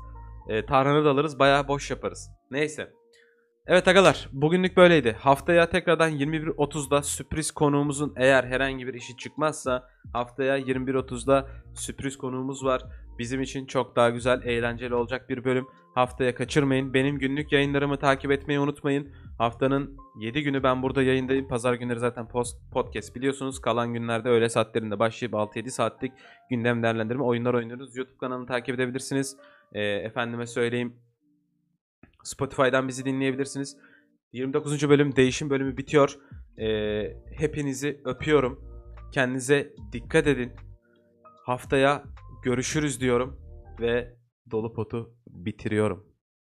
E, Tarhan'ı da alırız. Bayağı boş yaparız. Neyse. Evet agalar bugünlük böyleydi. Haftaya tekrardan 21.30'da sürpriz konuğumuzun eğer herhangi bir işi çıkmazsa haftaya 21.30'da sürpriz konuğumuz var. Bizim için çok daha güzel, eğlenceli olacak bir bölüm. Haftaya kaçırmayın. Benim günlük yayınlarımı takip etmeyi unutmayın. Haftanın 7 günü ben burada yayındayım. Pazar günleri zaten post podcast biliyorsunuz. Kalan günlerde öğle saatlerinde başlayıp 6-7 saatlik gündem değerlendirme oyunlar oynuyoruz. YouTube kanalını takip edebilirsiniz. Ee, efendime söyleyeyim. Spotify'dan bizi dinleyebilirsiniz. 29. bölüm değişim bölümü bitiyor. Ee, hepinizi öpüyorum. Kendinize dikkat edin. Haftaya görüşürüz diyorum ve dolu potu bitiriyorum.